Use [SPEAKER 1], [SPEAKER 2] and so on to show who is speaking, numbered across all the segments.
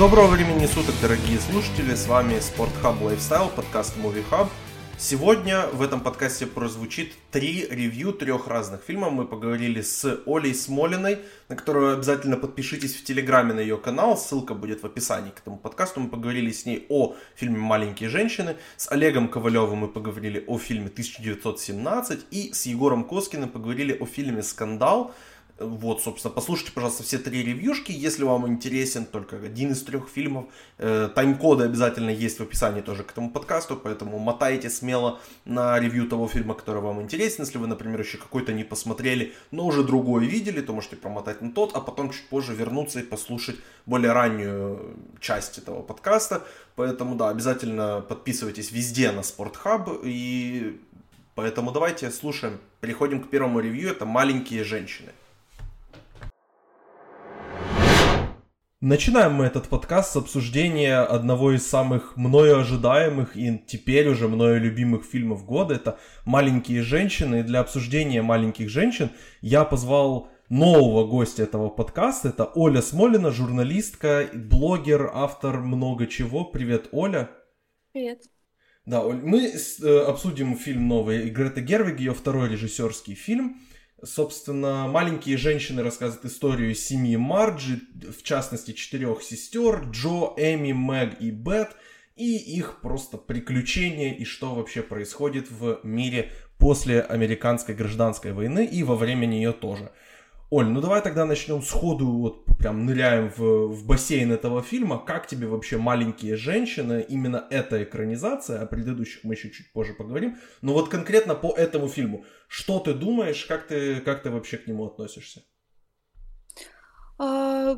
[SPEAKER 1] Доброго времени суток, дорогие слушатели, с вами Спортхаб Lifestyle, подкаст Movie Hub. Сегодня в этом подкасте прозвучит три ревью трех разных фильмов. Мы поговорили с Олей Смолиной, на которую обязательно подпишитесь в Телеграме на ее канал, ссылка будет в описании к этому подкасту. Мы поговорили с ней о фильме «Маленькие женщины», с Олегом Ковалевым мы поговорили о фильме «1917» и с Егором Коскиным поговорили о фильме «Скандал», вот, собственно, послушайте, пожалуйста, все три ревьюшки, если вам интересен только один из трех фильмов. Э, тайм-коды обязательно есть в описании тоже к этому подкасту, поэтому мотайте смело на ревью того фильма, который вам интересен. Если вы, например, еще какой-то не посмотрели, но уже другой видели, то можете промотать на тот, а потом чуть позже вернуться и послушать более раннюю часть этого подкаста. Поэтому, да, обязательно подписывайтесь везде на Спортхаб и Поэтому давайте слушаем. Переходим к первому ревью. Это «Маленькие женщины». Начинаем мы этот подкаст с обсуждения одного из самых мною ожидаемых и теперь уже мною любимых фильмов года. Это «Маленькие женщины». И для обсуждения «Маленьких женщин» я позвал нового гостя этого подкаста. Это Оля Смолина, журналистка, блогер, автор много чего. Привет, Оля.
[SPEAKER 2] Привет.
[SPEAKER 1] Да, Оль, мы э, обсудим фильм новый Греты Гервиг, ее второй режиссерский фильм. Собственно, маленькие женщины рассказывают историю семьи Марджи, в частности четырех сестер, Джо, Эми, Мэг и Бет, и их просто приключения и что вообще происходит в мире после американской гражданской войны и во время нее тоже. Оль, ну давай тогда начнем сходу, вот прям ныряем в, в бассейн этого фильма. Как тебе вообще «Маленькие женщины», именно эта экранизация, о предыдущих мы еще чуть позже поговорим. Но вот конкретно по этому фильму, что ты думаешь, как ты, как ты вообще к нему относишься?
[SPEAKER 2] А,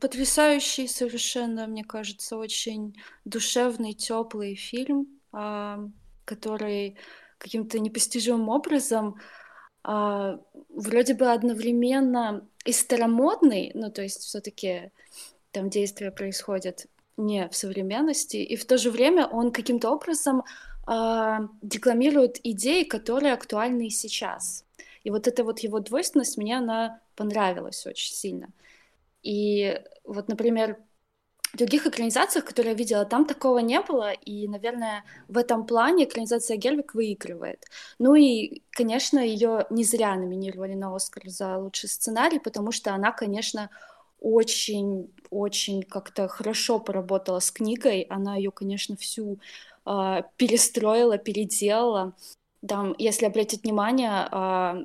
[SPEAKER 2] потрясающий совершенно, мне кажется, очень душевный, теплый фильм, а, который каким-то непостижимым образом а, вроде бы одновременно и старомодный, ну то есть все-таки там действия происходят не в современности, и в то же время он каким-то образом а, декламирует идеи, которые актуальны и сейчас. И вот эта вот его двойственность мне она понравилась очень сильно. И вот, например, других экранизациях, которые я видела, там такого не было, и, наверное, в этом плане экранизация Гервик выигрывает. Ну и, конечно, ее не зря номинировали на Оскар за лучший сценарий, потому что она, конечно, очень-очень как-то хорошо поработала с книгой, она ее, конечно, всю э, перестроила, переделала. Там, если обратить внимание, э,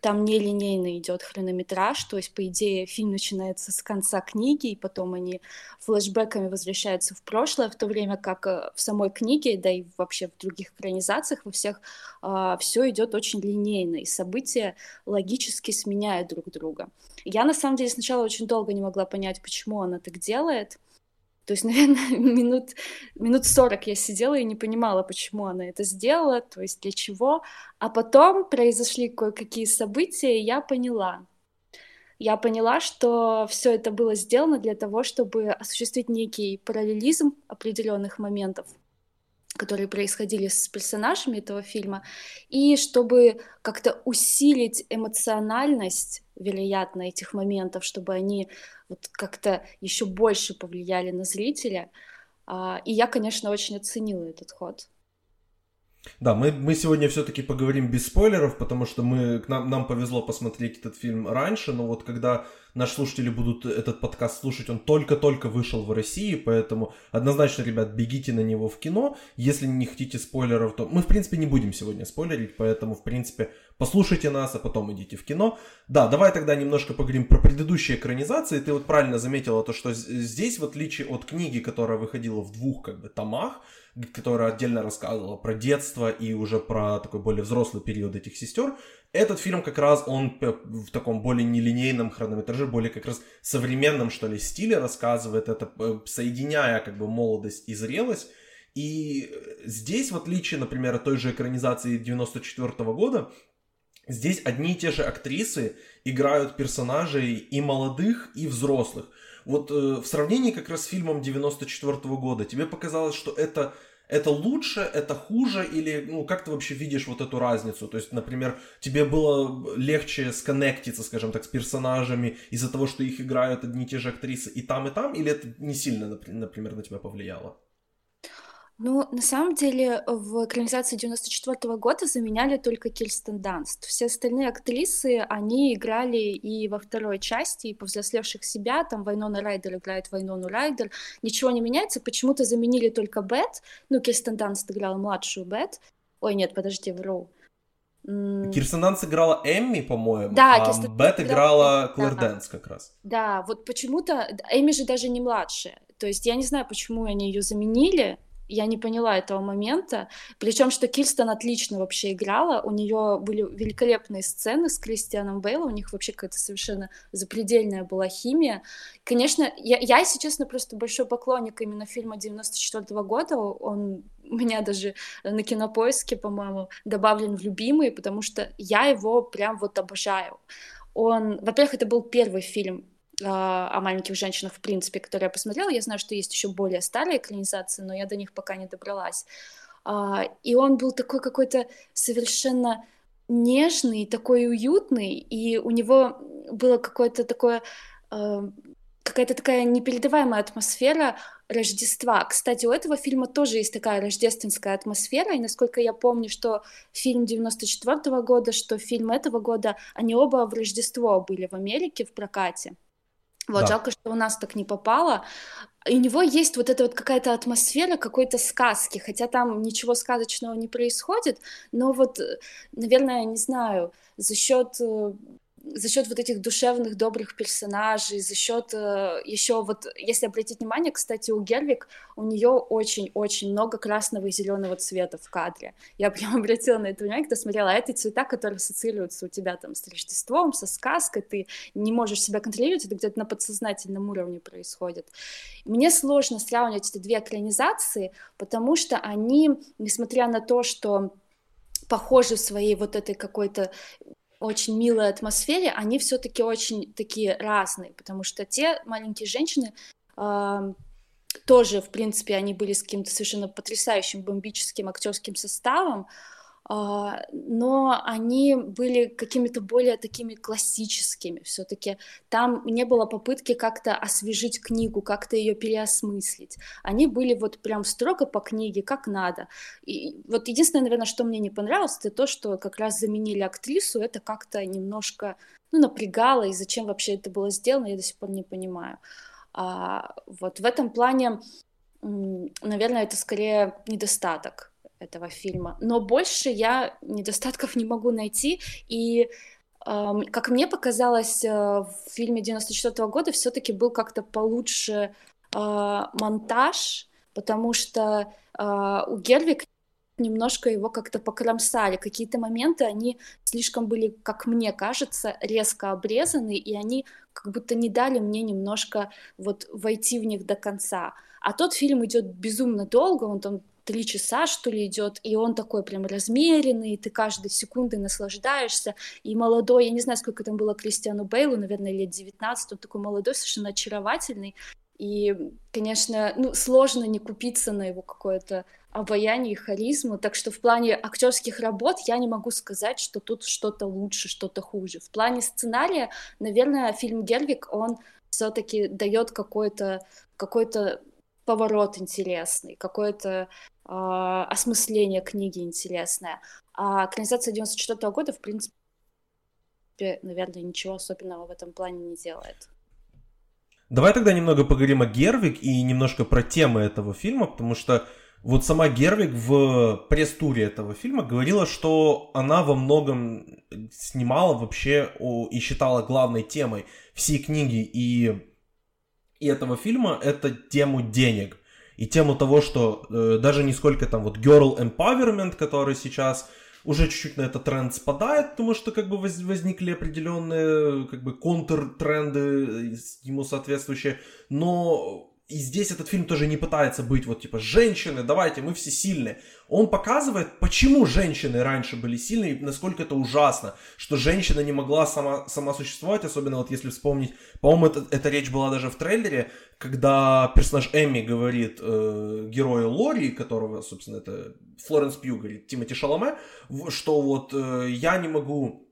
[SPEAKER 2] там нелинейно идет хронометраж, то есть, по идее, фильм начинается с конца книги, и потом они флешбеками возвращаются в прошлое, в то время как э, в самой книге, да и вообще в других экранизациях, во всех э, а, все идет очень линейно, и события логически сменяют друг друга. Я, на самом деле, сначала очень долго не могла понять, почему она так делает, то есть, наверное, минут, минут 40 я сидела и не понимала, почему она это сделала, то есть для чего. А потом произошли кое-какие события, и я поняла. Я поняла, что все это было сделано для того, чтобы осуществить некий параллелизм определенных моментов, которые происходили с персонажами этого фильма, и чтобы как-то усилить эмоциональность, вероятно, этих моментов, чтобы они вот как-то еще больше повлияли на зрителя. А, и я, конечно, очень оценила этот ход.
[SPEAKER 1] Да, мы, мы сегодня все-таки поговорим без спойлеров, потому что мы, к нам, нам повезло посмотреть этот фильм раньше, но вот когда наши слушатели будут этот подкаст слушать, он только-только вышел в России, поэтому однозначно, ребят, бегите на него в кино. Если не хотите спойлеров, то мы, в принципе, не будем сегодня спойлерить, поэтому, в принципе, послушайте нас, а потом идите в кино. Да, давай тогда немножко поговорим про предыдущие экранизации. Ты вот правильно заметила то, что здесь, в отличие от книги, которая выходила в двух как бы томах, которая отдельно рассказывала про детство и уже про такой более взрослый период этих сестер, этот фильм как раз, он в таком более нелинейном хронометраже, более как раз современном, что ли, стиле рассказывает это, соединяя как бы молодость и зрелость. И здесь, в отличие, например, от той же экранизации 94 года, здесь одни и те же актрисы играют персонажей и молодых, и взрослых. Вот э, в сравнении как раз с фильмом 94 года, тебе показалось, что это это лучше, это хуже, или ну, как ты вообще видишь вот эту разницу? То есть, например, тебе было легче сконнектиться, скажем так, с персонажами из-за того, что их играют одни и те же актрисы и там, и там, или это не сильно, например, на тебя повлияло?
[SPEAKER 2] Ну, на самом деле, в экранизации 94 года заменяли только Кирстен Данст. Все остальные актрисы, они играли и во второй части, и повзрослевших себя, там Вайнона Райдер играет Вайнону Райдер, ничего не меняется, почему-то заменили только Бет, ну, Кирстен Данст играла младшую Бет, ой, нет, подожди, вру,
[SPEAKER 1] Кирстен Данс играла Эмми, по-моему,
[SPEAKER 2] да,
[SPEAKER 1] а
[SPEAKER 2] Кирстен
[SPEAKER 1] Бет играла Клэр да. Дэйнс как раз.
[SPEAKER 2] Да, вот почему-то Эми же даже не младшая. То есть я не знаю, почему они ее заменили, я не поняла этого момента. Причем, что Кирстен отлично вообще играла, у нее были великолепные сцены с Кристианом Бейлом, у них вообще какая-то совершенно запредельная была химия. Конечно, я, я, если честно, просто большой поклонник именно фильма 94 -го года, он у меня даже на кинопоиске, по-моему, добавлен в любимые, потому что я его прям вот обожаю. Он, во-первых, это был первый фильм о маленьких женщинах, в принципе, которые я посмотрела. Я знаю, что есть еще более старые экранизации, но я до них пока не добралась. А, и он был такой какой-то совершенно нежный, такой уютный, и у него было какое-то такое а, какая-то такая непередаваемая атмосфера Рождества. Кстати, у этого фильма тоже есть такая рождественская атмосфера, и насколько я помню, что фильм 94 -го года, что фильм этого года, они оба в Рождество были в Америке в прокате. Вот, да. жалко, что у нас так не попало. И у него есть вот эта вот какая-то атмосфера какой-то сказки, хотя там ничего сказочного не происходит, но вот, э, наверное, не знаю, за счет э, за счет вот этих душевных, добрых персонажей, за счет э, еще вот, если обратить внимание, кстати, у Гервик, у нее очень-очень много красного и зеленого цвета в кадре. Я прям обратила на это внимание, когда смотрела, а это цвета, которые ассоциируются у тебя там с Рождеством, со сказкой, ты не можешь себя контролировать, это где-то на подсознательном уровне происходит. Мне сложно сравнивать эти две экранизации, потому что они, несмотря на то, что похожи своей вот этой какой-то очень милой атмосфере, они все-таки очень такие разные, потому что те маленькие женщины э, тоже, в принципе, они были с каким-то совершенно потрясающим бомбическим актерским составом, но они были какими-то более такими классическими все-таки. Там не было попытки как-то освежить книгу, как-то ее переосмыслить. Они были вот прям строго по книге, как надо. И вот единственное, наверное, что мне не понравилось, это то, что как раз заменили актрису, это как-то немножко ну, напрягало, и зачем вообще это было сделано, я до сих пор не понимаю. А, вот в этом плане, наверное, это скорее недостаток этого фильма. Но больше я недостатков не могу найти. И как мне показалось, э, в фильме 94 -го года все-таки был как-то получше э, монтаж, потому что э, у Гервик немножко его как-то покромсали. Какие-то моменты, они слишком были, как мне кажется, резко обрезаны, и они как будто не дали мне немножко вот войти в них до конца. А тот фильм идет безумно долго, он там три часа, что ли, идет, и он такой прям размеренный, ты каждой секундой наслаждаешься, и молодой, я не знаю, сколько там было Кристиану Бейлу, наверное, лет 19, он такой молодой, совершенно очаровательный, и, конечно, ну, сложно не купиться на его какое-то обаяние и харизму, так что в плане актерских работ я не могу сказать, что тут что-то лучше, что-то хуже. В плане сценария, наверное, фильм Гервик, он все-таки дает какой-то какой-то поворот интересный, какое-то э, осмысление книги интересное. А экранизация 94 -го года, в принципе, наверное, ничего особенного в этом плане не делает.
[SPEAKER 1] Давай тогда немного поговорим о Гервик и немножко про темы этого фильма, потому что вот сама Гервик в пресс-туре этого фильма говорила, что она во многом снимала вообще о, и считала главной темой всей книги и и этого фильма это тему денег. И тему того, что э, даже не сколько там вот girl empowerment, который сейчас уже чуть-чуть на этот тренд спадает, потому что как бы воз, возникли определенные как бы контртренды ему соответствующие, но и здесь этот фильм тоже не пытается быть вот типа женщины, давайте, мы все сильные. Он показывает, почему женщины раньше были сильные, насколько это ужасно, что женщина не могла сама, сама существовать, особенно вот если вспомнить, по-моему, это, эта речь была даже в трейлере, когда персонаж Эми говорит э, герою Лори, которого, собственно, это Флоренс Пью говорит, Тимати Шаломе, что вот э, я не могу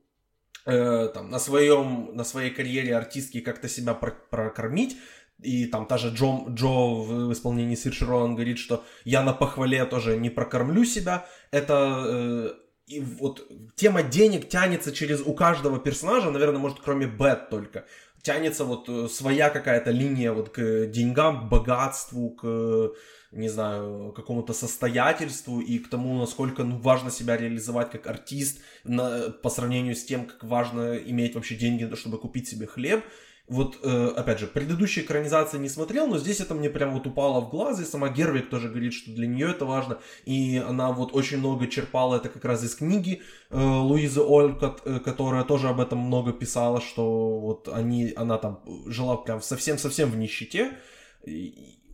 [SPEAKER 1] э, там, на, своем, на своей карьере артистки как-то себя прокормить, и там та же Джо, Джо в исполнении Сирши Ролан говорит, что я на похвале тоже не прокормлю себя. Это э, и вот тема денег тянется через у каждого персонажа, наверное, может, кроме Бет только. Тянется вот э, своя какая-то линия вот к деньгам, к богатству, к не знаю, какому-то состоятельству и к тому, насколько ну, важно себя реализовать как артист на, по сравнению с тем, как важно иметь вообще деньги, чтобы купить себе хлеб. Вот, э, опять же, предыдущие экранизации не смотрел, но здесь это мне прям вот упало в глаз, и сама Гервик тоже говорит, что для нее это важно, и она вот очень много черпала это как раз из книги э, Луизы Олькот, э, которая тоже об этом много писала, что вот они, она там жила прям совсем-совсем в нищете,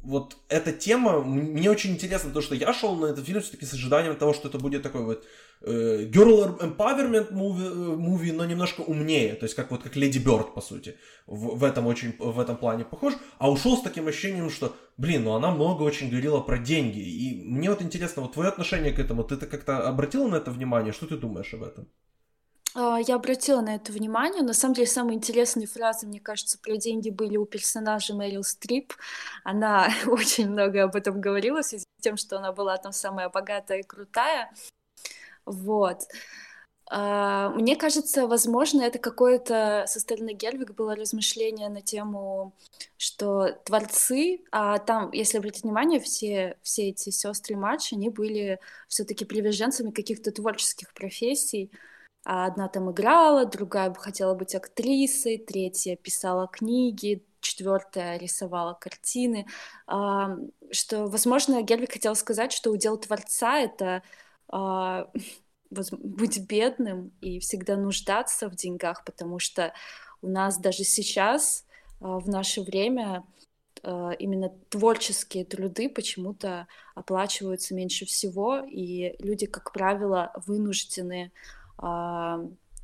[SPEAKER 1] вот эта тема, мне очень интересно, то, что я шел на этот фильм все-таки с ожиданием того, что это будет такой вот э, girl empowerment movie, movie, но немножко умнее, то есть как вот как Леди Бёрд, по сути, в, в этом очень, в этом плане похож, а ушел с таким ощущением, что, блин, ну она много очень говорила про деньги, и мне вот интересно, вот твое отношение к этому, ты как-то обратила на это внимание, что ты думаешь об этом?
[SPEAKER 2] А, я обратила на это внимание. На самом деле, самые интересные фразы, мне кажется, про деньги были у персонажа Мэрил Стрип. Она очень много об этом говорила, в связи с тем, что она была там самая богатая и крутая. Вот. А, мне кажется, возможно, это какое-то со стороны Гельвик было размышление на тему, что творцы, а там, если обратить внимание, все, все эти сестры матч, они были все-таки приверженцами каких-то творческих профессий, а одна там играла, другая бы хотела быть актрисой, третья писала книги, четвертая рисовала картины. А, что, возможно, Гервик хотела сказать, что удел творца — это а, быть бедным и всегда нуждаться в деньгах, потому что у нас даже сейчас, в наше время, именно творческие труды почему-то оплачиваются меньше всего, и люди, как правило, вынуждены а,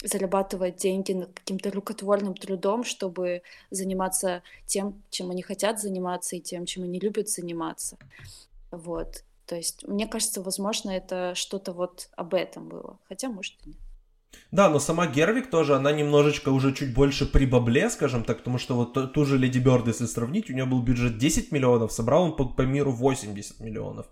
[SPEAKER 2] зарабатывать деньги каким-то рукотворным трудом, чтобы заниматься тем, чем они хотят заниматься, и тем, чем они любят заниматься. Вот. То есть, мне кажется, возможно, это что-то вот об этом было. Хотя, может, и нет.
[SPEAKER 1] Да, но сама Гервик тоже, она немножечко уже чуть больше при бабле, скажем так, потому что вот ту же Леди Бёрд, если сравнить, у нее был бюджет 10 миллионов, собрал он по, по миру 80 миллионов.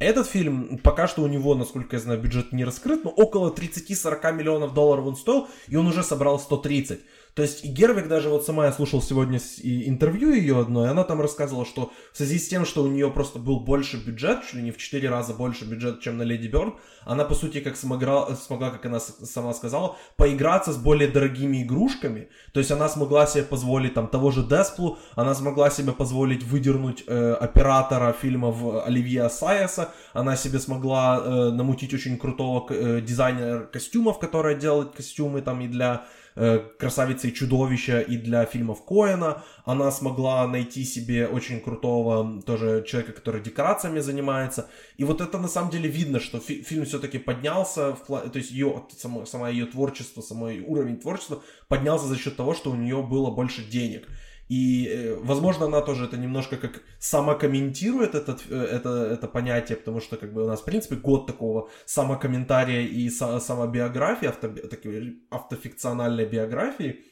[SPEAKER 1] Этот фильм, пока что у него, насколько я знаю, бюджет не раскрыт, но около 30-40 миллионов долларов он стоил, и он уже собрал 130. То есть и Гервик даже вот сама я слушал сегодня интервью ее одно, и она там рассказывала, что в связи с тем, что у нее просто был больше бюджет, чуть ли не в 4 раза больше бюджет, чем на Леди Бёрд, она по сути как смогла, смогла, как она сама сказала, поиграться с более дорогими игрушками. То есть она смогла себе позволить там того же Десплу, она смогла себе позволить выдернуть э, оператора фильмов Оливье Сайеса, она себе смогла э, намутить очень крутого э, дизайнера костюмов, который делает костюмы там и для красавица и чудовища и для фильмов Коэна. Она смогла найти себе очень крутого тоже человека, который декорациями занимается. И вот это на самом деле видно, что фи- фильм все-таки поднялся, в, то есть ее, само, сама ее творчество, самый уровень творчества поднялся за счет того, что у нее было больше денег. И, э, возможно, она тоже это немножко как самокомментирует этот, э, это, это понятие, потому что как бы у нас, в принципе, год такого самокомментария и самобиографии, авто, такой автофикциональной биографии.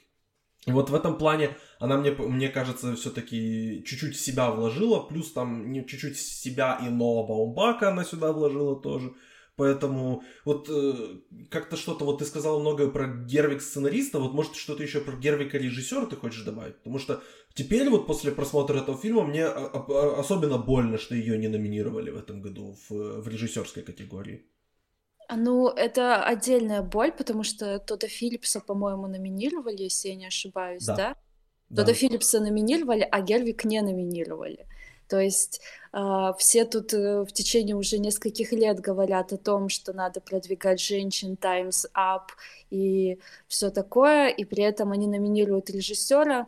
[SPEAKER 1] И вот в этом плане она мне, мне кажется, все-таки чуть-чуть себя вложила, плюс там чуть-чуть себя и Ноа Баумбака она сюда вложила тоже. Поэтому вот э, как-то что-то, вот ты сказал многое про Гервик сценариста, вот может что-то еще про Гервика режиссера ты хочешь добавить? Потому что теперь вот после просмотра этого фильма мне особенно больно, что ее не номинировали в этом году в, в режиссерской категории.
[SPEAKER 2] А, ну, это отдельная боль, потому что Тода Филлипса, по-моему, номинировали, если я не ошибаюсь, да? да? Тода да. Филлипса номинировали, а Гервик не номинировали. То есть э, все тут э, в течение уже нескольких лет говорят о том, что надо продвигать женщин, Times Up и все такое, и при этом они номинируют режиссера.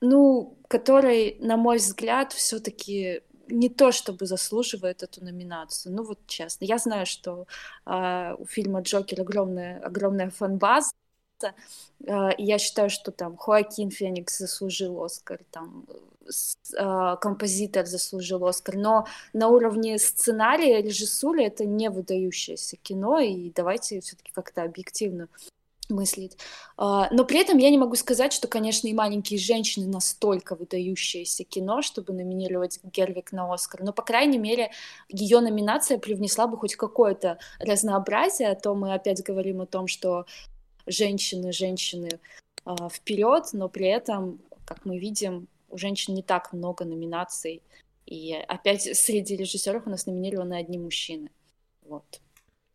[SPEAKER 2] ну, который, на мой взгляд, все-таки не то чтобы заслуживает эту номинацию. Ну вот честно, я знаю, что э, у фильма Джокер огромная огромная фанбаза. Э, я считаю, что там Хоакин Феникс заслужил Оскар, там э, композитор заслужил Оскар, но на уровне сценария, режиссуры это не выдающееся кино, и давайте все-таки как-то объективно мыслить. Но при этом я не могу сказать, что, конечно, и маленькие женщины настолько выдающееся кино, чтобы номинировать Гервик на Оскар. Но, по крайней мере, ее номинация привнесла бы хоть какое-то разнообразие, а то мы опять говорим о том, что женщины, женщины а, вперед, но при этом, как мы видим, у женщин не так много номинаций. И опять среди режиссеров у нас номинированы одни мужчины. Вот.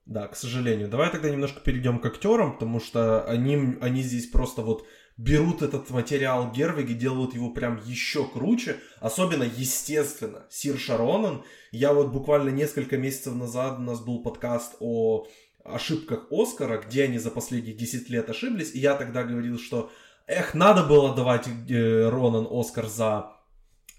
[SPEAKER 1] Да, к сожалению. Давай тогда немножко перейдем к актерам, потому что они, они здесь просто вот берут этот материал Гервиг и делают его прям еще круче. Особенно, естественно, Сир Шаронан. Я вот буквально несколько месяцев назад у нас был подкаст о ошибках Оскара, где они за последние 10 лет ошиблись. И я тогда говорил, что эх, надо было давать э, Ронан Оскар за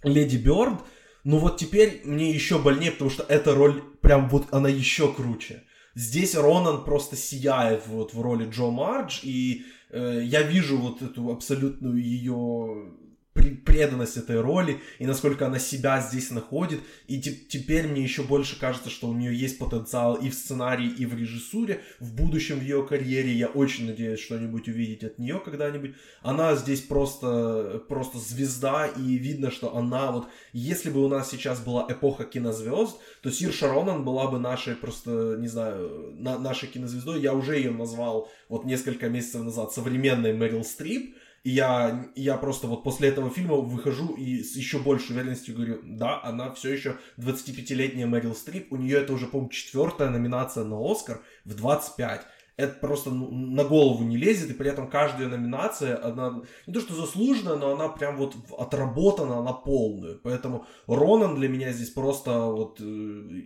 [SPEAKER 1] Леди Бёрд. Ну вот теперь мне еще больнее, потому что эта роль прям вот она еще круче. Здесь Ронан просто сияет вот в роли Джо Мардж, и э, я вижу вот эту абсолютную ее преданность этой роли и насколько она себя здесь находит. И теперь мне еще больше кажется, что у нее есть потенциал и в сценарии, и в режиссуре. В будущем в ее карьере я очень надеюсь что-нибудь увидеть от нее когда-нибудь. Она здесь просто, просто звезда, и видно, что она вот... Если бы у нас сейчас была эпоха кинозвезд, то Сир Шаронан была бы нашей просто, не знаю, на, нашей кинозвездой. Я уже ее назвал вот несколько месяцев назад современной Мэрил Стрип и я, я просто вот после этого фильма выхожу и с еще большей уверенностью говорю, да, она все еще 25-летняя Мэрил Стрип, у нее это уже, по-моему, четвертая номинация на Оскар в 25 это просто ну, на голову не лезет, и при этом каждая номинация, она не то что заслуженная, но она прям вот отработана на полную. Поэтому Ронан для меня здесь просто вот, э,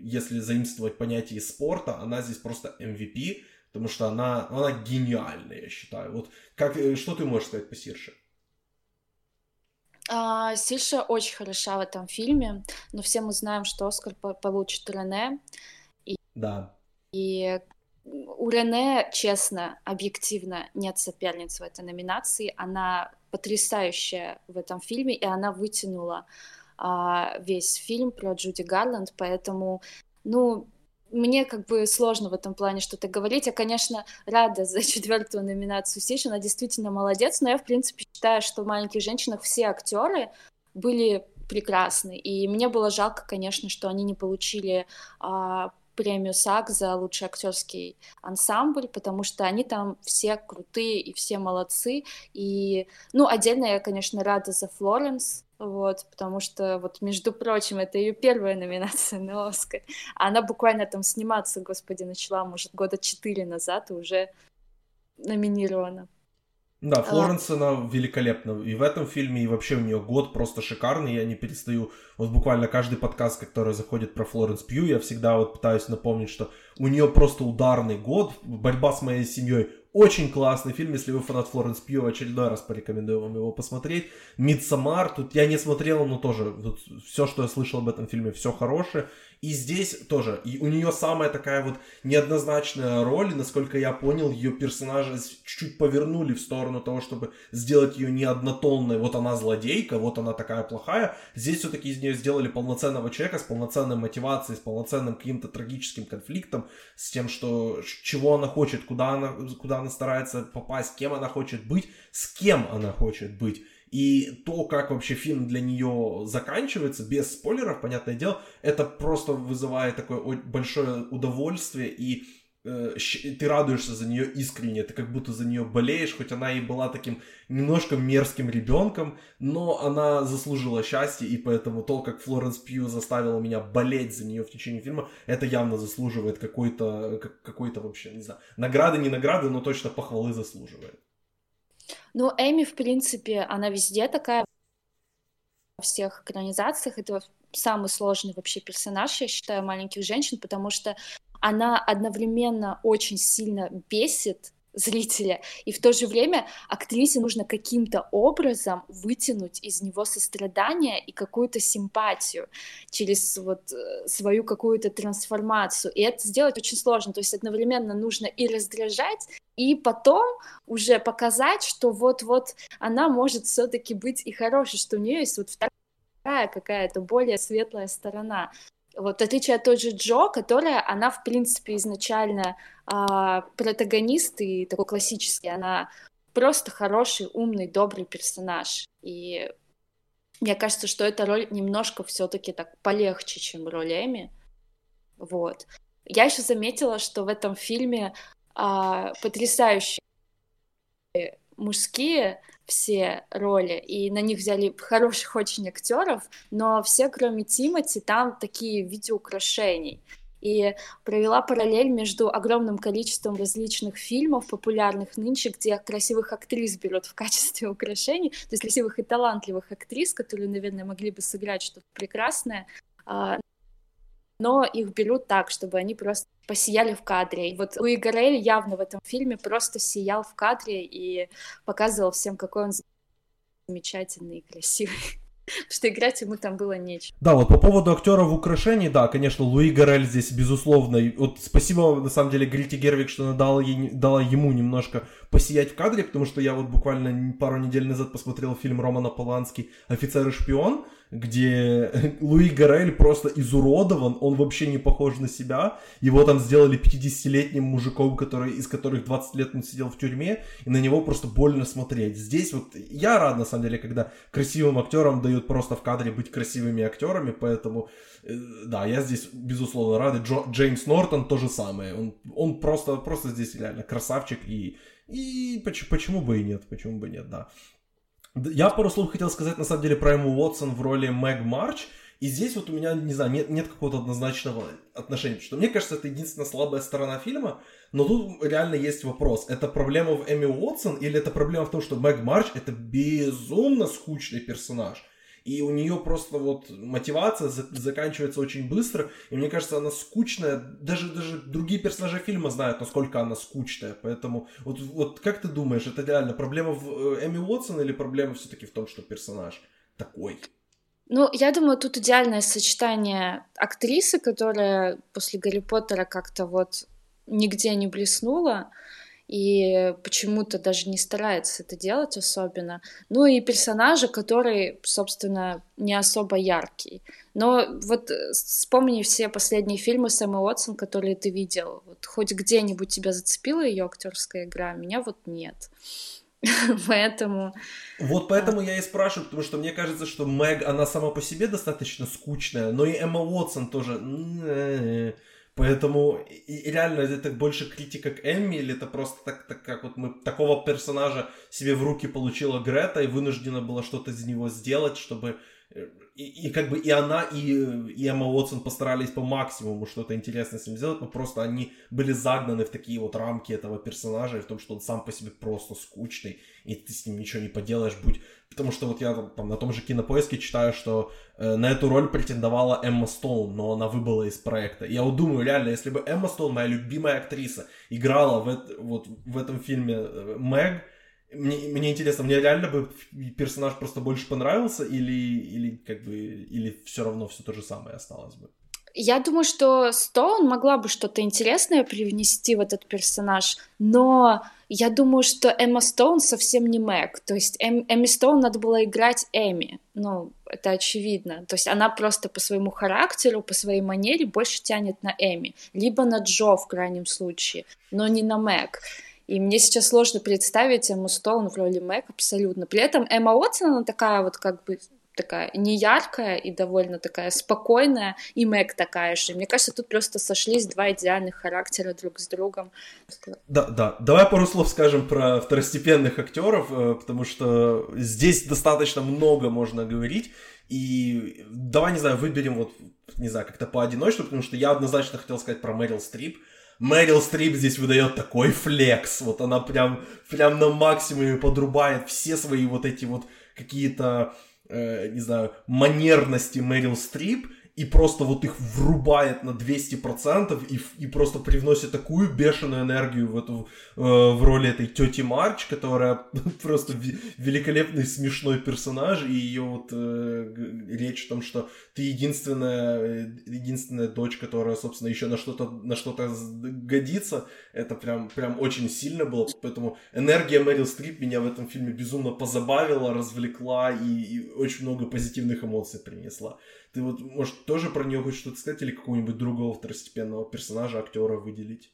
[SPEAKER 1] если заимствовать понятие спорта, она здесь просто MVP, потому что она, она гениальная, я считаю. Вот как, э, что ты можешь сказать по Сирше?
[SPEAKER 2] А, Сирша очень хороша в этом фильме, но все мы знаем, что Оскар получит Рене.
[SPEAKER 1] И, да.
[SPEAKER 2] И у Рене, честно, объективно, нет соперниц в этой номинации. Она потрясающая в этом фильме, и она вытянула а, весь фильм про Джуди Гарланд, поэтому, ну, мне как бы сложно в этом плане что-то говорить. Я, конечно, рада за четвертую номинацию Сиш, она действительно молодец, но я, в принципе, считаю, что в «Маленьких женщинах» все актеры были прекрасны, и мне было жалко, конечно, что они не получили а, премию САК за лучший актерский ансамбль, потому что они там все крутые и все молодцы. И, ну, отдельно я, конечно, рада за Флоренс, вот, потому что, вот, между прочим, это ее первая номинация на Оскар. Она буквально там сниматься, господи, начала, может, года четыре назад и уже номинирована.
[SPEAKER 1] Да, Флоренс, а... она великолепна. И в этом фильме, и вообще у нее год просто шикарный. Я не перестаю. Вот буквально каждый подкаст, который заходит про Флоренс Пью, я всегда вот пытаюсь напомнить, что у нее просто ударный год. Борьба с моей семьей очень классный фильм, если вы фанат Флоренс Пью, в очередной раз порекомендую вам его посмотреть. Мидсамар, тут я не смотрел, но тоже тут все, что я слышал об этом фильме, все хорошее. И здесь тоже, и у нее самая такая вот неоднозначная роль, и, насколько я понял, ее персонажа чуть-чуть повернули в сторону того, чтобы сделать ее не однотонной, вот она злодейка, вот она такая плохая. Здесь все-таки из нее сделали полноценного человека с полноценной мотивацией, с полноценным каким-то трагическим конфликтом, с тем, что чего она хочет, куда она, куда она старается попасть, кем она хочет быть, с кем она хочет быть. И то, как вообще фильм для нее заканчивается, без спойлеров, понятное дело, это просто вызывает такое большое удовольствие, и ты радуешься за нее искренне, ты как будто за нее болеешь, хоть она и была таким немножко мерзким ребенком, но она заслужила счастье, и поэтому то, как Флоренс Пью заставила меня болеть за нее в течение фильма, это явно заслуживает какой-то, какой-то вообще, не знаю, награды, не награды, но точно похвалы заслуживает.
[SPEAKER 2] Ну, Эми, в принципе, она везде такая, во всех экранизациях. Это самый сложный вообще персонаж, я считаю, маленьких женщин, потому что она одновременно очень сильно бесит зрителя. И в то же время актрисе нужно каким-то образом вытянуть из него сострадание и какую-то симпатию через вот э, свою какую-то трансформацию. И это сделать очень сложно. То есть одновременно нужно и раздражать, и потом уже показать, что вот-вот она может все-таки быть и хорошей, что у нее есть вот вторая какая-то более светлая сторона. Вот, в отличие от той же Джо, которая, она, в принципе, изначально а, протагонист и такой классический, она просто хороший, умный, добрый персонаж. И мне кажется, что эта роль немножко все-таки так полегче, чем роль Эми. Вот. Я еще заметила, что в этом фильме а, потрясающие мужские все роли, и на них взяли хороших очень актеров, но все, кроме Тимати, там такие в виде украшений. И провела параллель между огромным количеством различных фильмов, популярных нынче, где красивых актрис берут в качестве украшений, то есть красивых и талантливых актрис, которые, наверное, могли бы сыграть что-то прекрасное, а, но их берут так, чтобы они просто посияли в кадре. И вот Луи Гарель явно в этом фильме просто сиял в кадре и показывал всем, какой он замечательный и красивый. Потому что играть ему там было нечего.
[SPEAKER 1] Да, вот по поводу актера в украшении, да, конечно, Луи Гарель здесь, безусловно. Вот спасибо, на самом деле, Грите Гервик, что она дала, ей, дала ему немножко посиять в кадре, потому что я вот буквально пару недель назад посмотрел фильм Романа Полански «Офицер и шпион», где Луи Гарель просто изуродован, он вообще не похож на себя. Его там сделали 50-летним мужиком, который, из которых 20 лет он сидел в тюрьме, и на него просто больно смотреть. Здесь вот я рад, на самом деле, когда красивым актерам дают просто в кадре быть красивыми актерами, поэтому э, да, я здесь, безусловно, рад. И Джо, Джеймс Нортон то же самое. Он, он просто, просто здесь реально красавчик, и, и почему, почему бы и нет, почему бы и нет, да. Я пару слов хотел сказать, на самом деле, про Эмму Уотсон в роли Мэг Марч. И здесь вот у меня, не знаю, нет, нет какого-то однозначного отношения. Что мне кажется, это единственная слабая сторона фильма. Но тут реально есть вопрос. Это проблема в Эми Уотсон или это проблема в том, что Мэг Марч это безумно скучный персонаж? И у нее просто вот мотивация за- заканчивается очень быстро, и мне кажется, она скучная, даже, даже другие персонажи фильма знают, насколько она скучная, поэтому вот, вот как ты думаешь, это реально проблема в Эми Уотсон или проблема все-таки в том, что персонаж такой?
[SPEAKER 2] Ну, я думаю, тут идеальное сочетание актрисы, которая после Гарри Поттера как-то вот нигде не блеснула, и почему-то даже не старается это делать особенно. Ну и персонажа, который, собственно, не особо яркий. Но вот э, вспомни все последние фильмы Сэма Уотсон, которые ты видел. Вот хоть где-нибудь тебя зацепила ее актерская игра, меня вот нет. Поэтому...
[SPEAKER 1] Вот поэтому я и спрашиваю, потому что мне кажется, что Мэг, она сама по себе достаточно скучная, но и Эмма Уотсон тоже Поэтому и, и реально это больше критика к Эмми, или это просто так, так как вот мы такого персонажа себе в руки получила Грета и вынуждена была что-то из него сделать, чтобы э, и, и как бы и она, и, и Эмма Уотсон постарались по максимуму что-то интересное с ним сделать, но просто они были загнаны в такие вот рамки этого персонажа, и в том, что он сам по себе просто скучный, и ты с ним ничего не поделаешь, будь... Потому что вот я там на том же кинопоиске читаю, что э, на эту роль претендовала Эмма Стоун, но она выбыла из проекта. я вот думаю, реально, если бы Эмма Стоун, моя любимая актриса, играла в, это, вот, в этом фильме э, Мэг, мне, мне интересно, мне реально бы персонаж просто больше понравился или, или как бы, или все равно все то же самое осталось бы?
[SPEAKER 2] Я думаю, что Стоун могла бы что-то интересное привнести в этот персонаж, но я думаю, что Эмма Стоун совсем не Мэг. То есть эм, Эмми Стоун надо было играть Эми. Ну, это очевидно. То есть она просто по своему характеру, по своей манере больше тянет на Эми. Либо на Джо в крайнем случае, но не на Мэг. И мне сейчас сложно представить Эмму Стоун в роли Мэг абсолютно. При этом Эмма Уотсон, она такая вот как бы такая неяркая и довольно такая спокойная, и Мэг такая же. Мне кажется, тут просто сошлись два идеальных характера друг с другом.
[SPEAKER 1] Да, да. Давай пару слов скажем про второстепенных актеров, э, потому что здесь достаточно много можно говорить. И давай, не знаю, выберем вот, не знаю, как-то поодиночно, потому что я однозначно хотел сказать про Мэрил Стрип. Мэрил Стрип здесь выдает такой флекс. Вот она прям, прям на максимуме подрубает все свои вот эти вот какие-то, э, не знаю, манерности Мэрил Стрип. И просто вот их врубает на 200% и, и просто привносит такую бешеную энергию в эту э, в роли этой тети Марч, которая просто великолепный смешной персонаж, и ее вот э, речь о том, что ты единственная, э, единственная дочь, которая, собственно, еще на что-то на что-то годится, это прям, прям очень сильно было, поэтому энергия Мэрил Стрип меня в этом фильме безумно позабавила, развлекла и, и очень много позитивных эмоций принесла. Ты вот, может, тоже про нее хочешь что-то сказать или какого-нибудь другого второстепенного персонажа, актера выделить?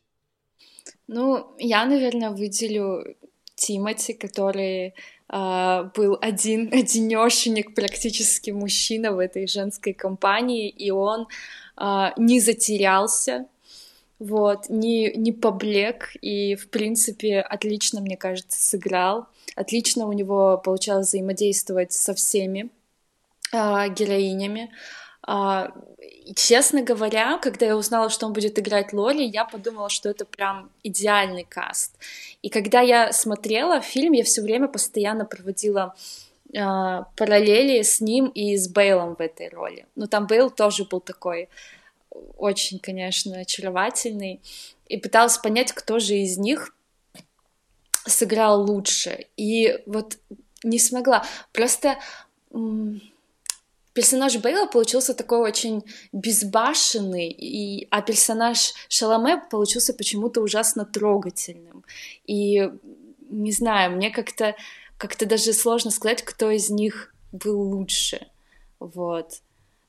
[SPEAKER 2] Ну, я, наверное, выделю Тимати, который э, был один, одинешенек, практически мужчина в этой женской компании, и он э, не затерялся, вот, не, не поблек, и, в принципе, отлично, мне кажется, сыграл. Отлично у него получалось взаимодействовать со всеми героинями. Э, честно говоря, когда я узнала, что он будет играть Лоли, я подумала, что это прям идеальный каст. И когда я смотрела фильм, я все время постоянно проводила э, параллели с ним и с Бейлом в этой роли. Но там Бейл тоже был такой очень, конечно, очаровательный. И пыталась понять, кто же из них сыграл лучше. И вот не смогла. Просто персонаж Бейла получился такой очень безбашенный, и, а персонаж Шаломе получился почему-то ужасно трогательным. И не знаю, мне как-то как-то даже сложно сказать, кто из них был лучше. Вот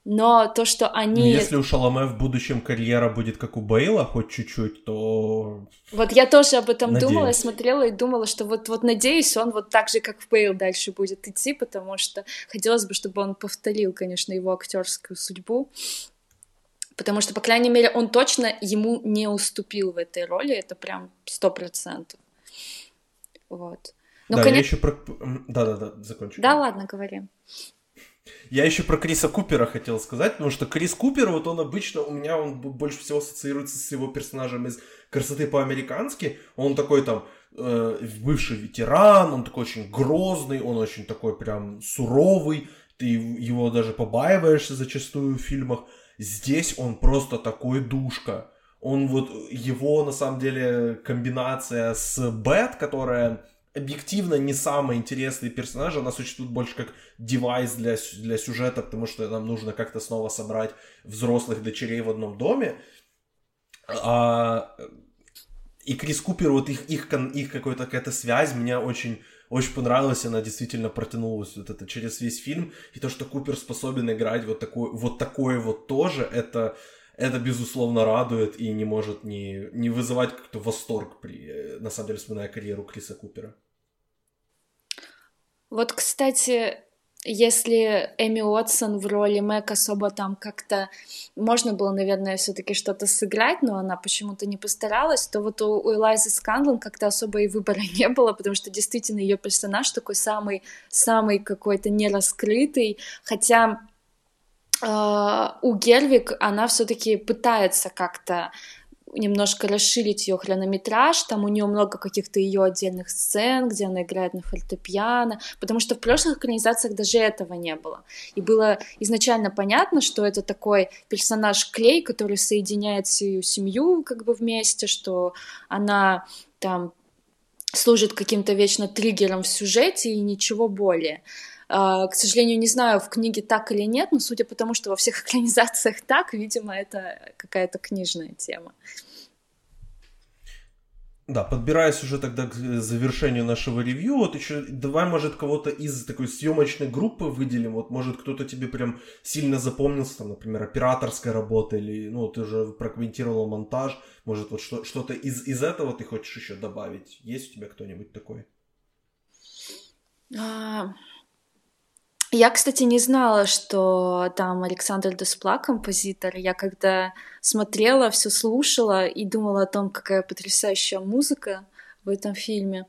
[SPEAKER 2] но то, что они... Ну,
[SPEAKER 1] если у Шаломе в будущем карьера будет как у Бейла, хоть чуть-чуть, то...
[SPEAKER 2] Вот я тоже об этом надеюсь. думала, смотрела и думала, что вот, вот надеюсь, он вот так же, как в Бейл, дальше будет идти, потому что хотелось бы, чтобы он повторил, конечно, его актерскую судьбу, потому что, по крайней мере, он точно ему не уступил в этой роли, это прям сто процентов. Вот.
[SPEAKER 1] Ну, да, конечно... я еще про... Да-да-да, закончу.
[SPEAKER 2] Да, ладно, говори.
[SPEAKER 1] Я еще про Криса Купера хотел сказать, потому что Крис Купер, вот он обычно, у меня он больше всего ассоциируется с его персонажем из «Красоты по-американски». Он такой там э, бывший ветеран, он такой очень грозный, он очень такой прям суровый, ты его даже побаиваешься зачастую в фильмах. Здесь он просто такой душка. Он вот, его на самом деле комбинация с Бет, которая объективно не самый интересный персонаж, она существует больше как девайс для, для сюжета, потому что нам нужно как-то снова собрать взрослых дочерей в одном доме. А, и Крис Купер, вот их, их, их какая-то какая связь меня очень, очень понравилась, она действительно протянулась вот это через весь фильм. И то, что Купер способен играть вот, такой, вот такое вот тоже, это, это безусловно радует и не может не, не вызывать как-то восторг при, на самом деле, вспоминая карьеру Криса Купера.
[SPEAKER 2] Вот, кстати, если Эми Уотсон в роли Мэг особо там как-то можно было, наверное, все-таки что-то сыграть, но она почему-то не постаралась, то вот у, у Элайзы Сканлан как-то особо и выбора не было, потому что действительно ее персонаж такой самый, самый какой-то нераскрытый, хотя э, у Гервик она все-таки пытается как-то немножко расширить ее хронометраж, там у нее много каких-то ее отдельных сцен, где она играет на фортепиано, потому что в прошлых экранизациях даже этого не было. И было изначально понятно, что это такой персонаж Клей, который соединяет свою семью как бы вместе, что она там служит каким-то вечно триггером в сюжете и ничего более. Uh, к сожалению, не знаю, в книге так или нет, но судя по тому, что во всех экранизациях так, видимо, это какая-то книжная тема.
[SPEAKER 1] Да, подбираясь уже тогда к завершению нашего ревью, вот еще давай, может, кого-то из такой съемочной группы выделим, вот, может, кто-то тебе прям сильно запомнился, там, например, операторская работа, или, ну, ты уже прокомментировал монтаж, может, вот что- что-то из, из этого ты хочешь еще добавить? Есть у тебя кто-нибудь такой?
[SPEAKER 2] А, я, кстати, не знала, что там Александр Деспла композитор. Я когда смотрела, все слушала и думала о том, какая потрясающая музыка в этом фильме.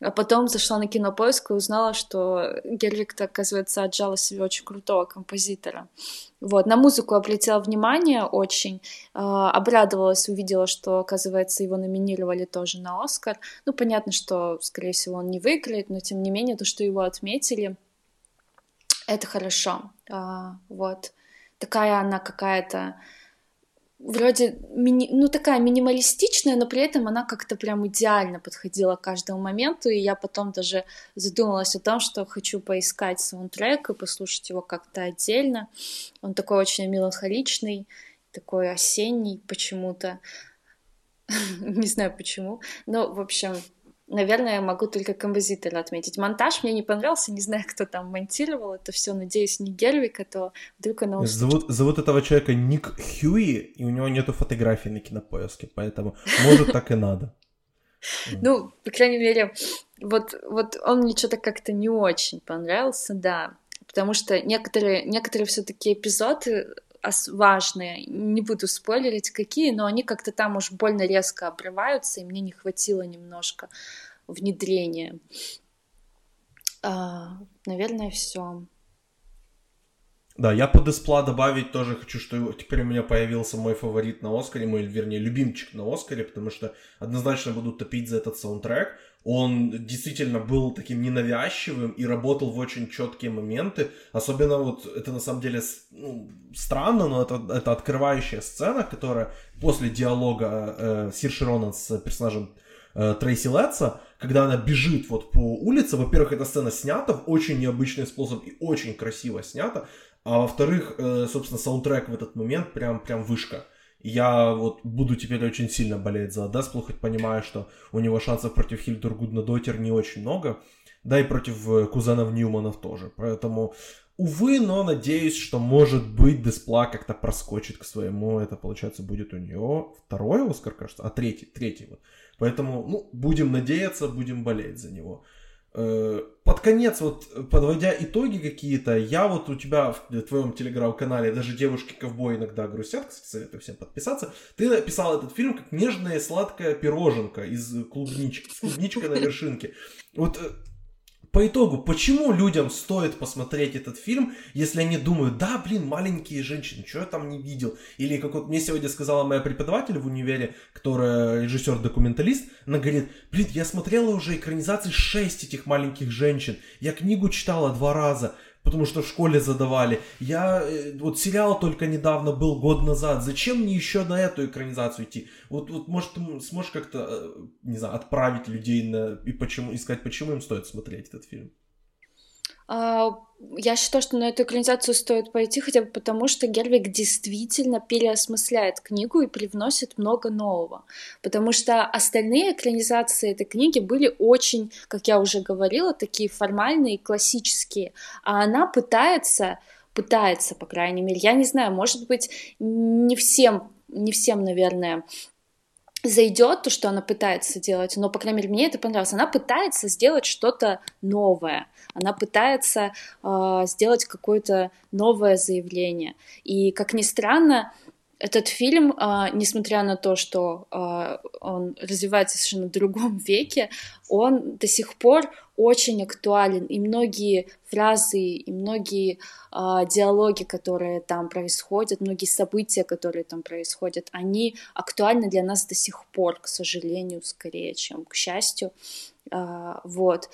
[SPEAKER 2] А потом зашла на кинопоиск и узнала, что Гервик, оказывается, отжала себе очень крутого композитора. Вот, на музыку обратила внимание очень, э, обрадовалась, увидела, что, оказывается, его номинировали тоже на Оскар. Ну, понятно, что, скорее всего, он не выиграет, но, тем не менее, то, что его отметили — это хорошо. А, вот. такая она какая-то вроде, мини, ну, такая минималистичная, но при этом она как-то прям идеально подходила к каждому моменту, и я потом даже задумалась о том, что хочу поискать саундтрек и послушать его как-то отдельно. Он такой очень меланхоличный, такой осенний почему-то. Не знаю почему. Но, в общем, Наверное, я могу только композитора отметить. Монтаж мне не понравился, не знаю, кто там монтировал это все. Надеюсь, не Гервик, а то вдруг она...
[SPEAKER 1] Зовут, зовут этого человека Ник Хьюи, и у него нету фотографий на кинопоиске, поэтому может так и надо.
[SPEAKER 2] Ну, по крайней мере, вот, вот он мне что-то как-то не очень понравился, да. Потому что некоторые, некоторые все-таки эпизоды важные, не буду спойлерить какие, но они как-то там уж больно резко обрываются, и мне не хватило немножко внедрения. А, наверное, все.
[SPEAKER 1] Да, я под Эспла добавить тоже хочу, что теперь у меня появился мой фаворит на Оскаре, мой, вернее, любимчик на Оскаре, потому что однозначно буду топить за этот саундтрек он действительно был таким ненавязчивым и работал в очень четкие моменты. Особенно вот это на самом деле ну, странно, но это, это открывающая сцена, которая после диалога э, Сирши Ронан с персонажем э, Трейси Летса, когда она бежит вот по улице. Во-первых, эта сцена снята в очень необычный способ и очень красиво снята. А во-вторых, э, собственно, саундтрек в этот момент прям, прям вышка. Я вот буду теперь очень сильно болеть за Деспл, хоть понимаю, что у него шансов против Хильдер Гуднадотер не очень много. Да и против э, кузенов Ньюманов тоже. Поэтому, увы, но надеюсь, что может быть Деспла как-то проскочит к своему. Это, получается, будет у нее второй Оскар, кажется, а третий, третий вот. Поэтому, ну, будем надеяться, будем болеть за него. Э, под конец, вот подводя итоги какие-то, я вот у тебя в твоем телеграм-канале, даже девушки-ковбои иногда грустят, кстати, советую всем подписаться, ты написал этот фильм как нежная сладкая пироженка из клубнички, с клубничкой на вершинке. Вот э, по итогу, почему людям стоит посмотреть этот фильм, если они думают, да, блин, маленькие женщины, что я там не видел? Или как вот мне сегодня сказала моя преподаватель в универе, которая режиссер-документалист, она говорит, блин, я смотрела уже экранизации 6 этих маленьких женщин, я книгу читала два раза, потому что в школе задавали. Я э, вот сериал только недавно был год назад. Зачем мне еще на эту экранизацию идти? Вот, вот может, ты сможешь как-то, э, не знаю, отправить людей на и почему искать, почему им стоит смотреть этот фильм?
[SPEAKER 2] А, я считаю, что на эту экранизацию стоит пойти хотя бы потому, что Гервик действительно переосмысляет книгу и привносит много нового. Потому что остальные экранизации этой книги были очень, как я уже говорила, такие формальные, классические. А она пытается, пытается, по крайней мере, я не знаю, может быть, не всем, не всем, наверное, зайдет то, что она пытается делать, но, по крайней мере, мне это понравилось. Она пытается сделать что-то новое, она пытается э, сделать какое-то новое заявление. И, как ни странно, этот фильм, э, несмотря на то, что э, он развивается совершенно в другом веке, он до сих пор очень актуален, и многие фразы, и многие э, диалоги, которые там происходят, многие события, которые там происходят, они актуальны для нас до сих пор, к сожалению, скорее, чем к счастью. Вот.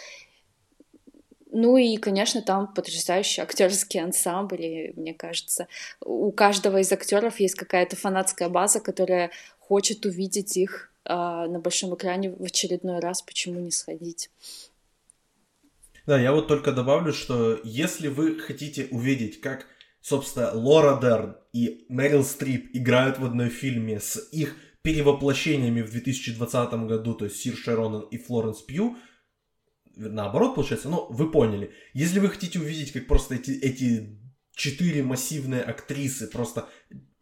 [SPEAKER 2] Ну и, конечно, там потрясающий актерский ансамбль, и мне кажется, у каждого из актеров есть какая-то фанатская база, которая хочет увидеть их э, на большом экране в очередной раз, почему не сходить.
[SPEAKER 1] Да, я вот только добавлю, что если вы хотите увидеть, как, собственно, Лора Дерн и Мэрил Стрип играют в одной фильме с их перевоплощениями в 2020 году, то есть Сир Шеронен и Флоренс Пью, наоборот получается, но вы поняли. Если вы хотите увидеть, как просто эти, эти четыре массивные актрисы просто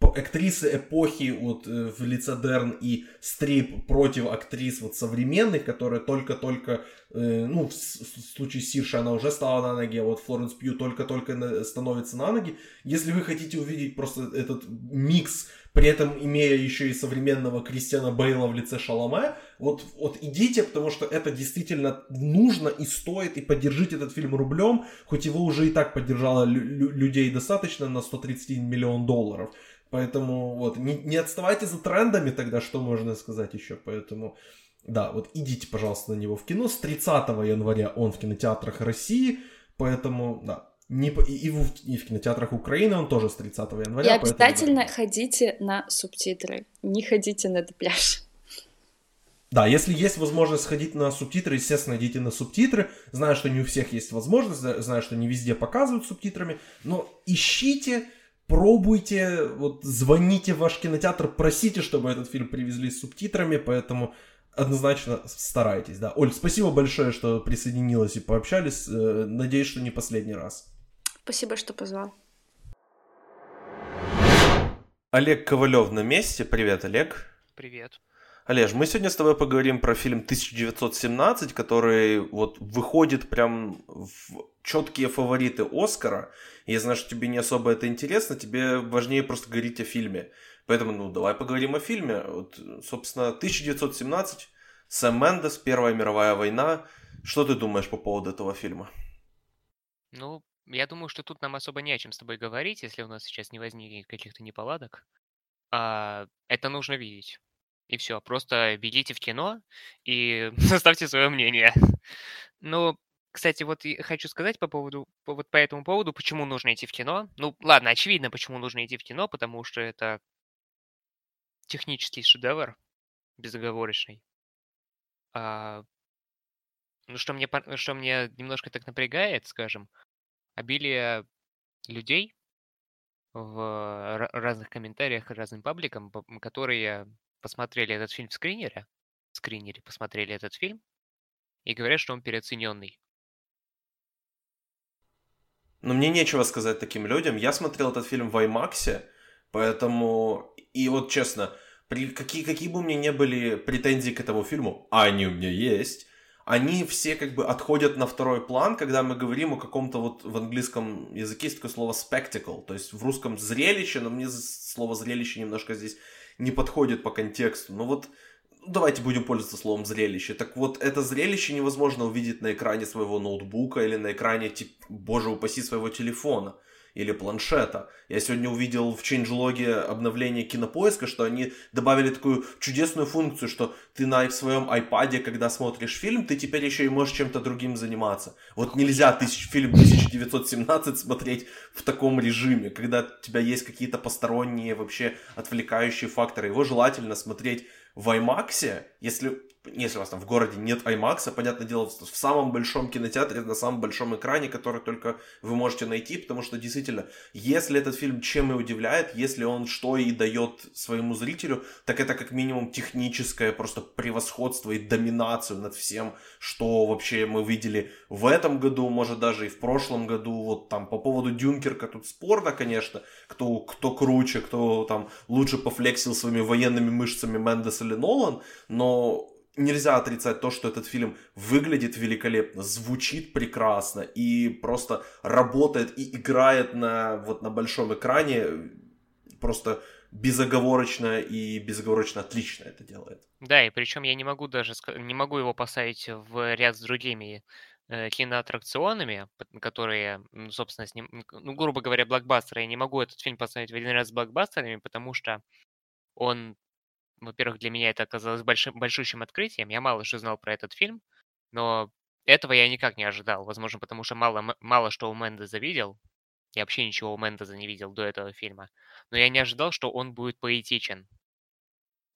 [SPEAKER 1] актрисы эпохи вот э, в лице Дерн и Стрип против актрис вот современных, которые только-только, э, ну, в, в случае Сирши она уже стала на ноги, а вот Флоренс Пью только-только становится на ноги. Если вы хотите увидеть просто этот микс, при этом имея еще и современного Кристиана Бейла в лице Шаломе, вот, вот идите, потому что это действительно нужно и стоит, и поддержите этот фильм рублем, хоть его уже и так поддержало лю- людей достаточно на 131 миллион долларов. Поэтому вот, не, не отставайте за трендами тогда, что можно сказать еще. Поэтому, да, вот идите, пожалуйста, на него в кино. С 30 января он в кинотеатрах России. Поэтому, да, Не, и, в, и в кинотеатрах Украины он тоже с 30 января.
[SPEAKER 2] И обязательно поэтому... ходите на субтитры, не ходите на дубляж.
[SPEAKER 1] Да, если есть возможность сходить на субтитры, естественно, идите на субтитры. Знаю, что не у всех есть возможность, знаю, что не везде показывают субтитрами, но ищите, пробуйте, вот звоните в ваш кинотеатр, просите, чтобы этот фильм привезли с субтитрами, поэтому однозначно старайтесь, да. Оль, спасибо большое, что присоединилась и пообщались. Э, надеюсь, что не последний раз.
[SPEAKER 2] Спасибо, что позвал.
[SPEAKER 1] Олег Ковалев на месте. Привет, Олег.
[SPEAKER 3] Привет.
[SPEAKER 1] Олеж, мы сегодня с тобой поговорим про фильм 1917, который вот выходит прям в четкие фавориты Оскара. Я знаю, что тебе не особо это интересно, тебе важнее просто говорить о фильме. Поэтому, ну, давай поговорим о фильме. Вот, собственно, 1917, Сэм Мендес, Первая мировая война. Что ты думаешь по поводу этого фильма?
[SPEAKER 3] Ну, я думаю, что тут нам особо не о чем с тобой говорить, если у нас сейчас не возникнет каких-то неполадок. А, это нужно видеть. И все, просто бегите в кино и составьте свое мнение. Ну, кстати, вот хочу сказать по поводу, вот по этому поводу, почему нужно идти в кино. Ну, ладно, очевидно, почему нужно идти в кино, потому что это технический шедевр, безоговорочный. А, ну, что мне, что мне немножко так напрягает, скажем, обилие людей в разных комментариях разным пабликам, которые посмотрели этот фильм в скринере, в скринере посмотрели этот фильм и говорят, что он переоцененный.
[SPEAKER 1] Но мне нечего сказать таким людям. Я смотрел этот фильм в IMAX, поэтому... И вот честно, при... какие, какие бы у меня не были претензии к этому фильму, а они у меня есть, они все как бы отходят на второй план, когда мы говорим о каком-то вот в английском языке есть такое слово spectacle, то есть в русском зрелище, но мне слово зрелище немножко здесь не подходит по контексту. Но вот давайте будем пользоваться словом зрелище. Так вот, это зрелище невозможно увидеть на экране своего ноутбука или на экране, боже упаси, своего телефона или планшета. Я сегодня увидел в чейнджлоге обновление кинопоиска, что они добавили такую чудесную функцию, что ты на своем iPad, когда смотришь фильм, ты теперь еще и можешь чем-то другим заниматься. Вот нельзя тысяч, фильм 1917 смотреть в таком режиме, когда у тебя есть какие-то посторонние вообще отвлекающие факторы. Его желательно смотреть в IMAX, если если у вас там в городе нет IMAX, понятное дело, в самом большом кинотеатре, на самом большом экране, который только вы можете найти, потому что действительно, если этот фильм чем и удивляет, если он что и дает своему зрителю, так это как минимум техническое просто превосходство и доминацию над всем, что вообще мы видели в этом году, может даже и в прошлом году, вот там по поводу Дюнкерка тут спорно, конечно, кто, кто круче, кто там лучше пофлексил своими военными мышцами Мендес или Нолан, но нельзя отрицать то, что этот фильм выглядит великолепно, звучит прекрасно и просто работает и играет на, вот, на большом экране просто безоговорочно и безоговорочно отлично это делает.
[SPEAKER 3] Да, и причем я не могу даже не могу его поставить в ряд с другими э, киноаттракционами, которые, собственно, с ним, ну, грубо говоря, блокбастеры. Я не могу этот фильм поставить в один ряд с блокбастерами, потому что он во-первых, для меня это оказалось большим, большущим открытием. Я мало что знал про этот фильм, но этого я никак не ожидал. Возможно, потому что мало, мало что у Мендеза видел. Я вообще ничего у Мендеза не видел до этого фильма. Но я не ожидал, что он будет поэтичен.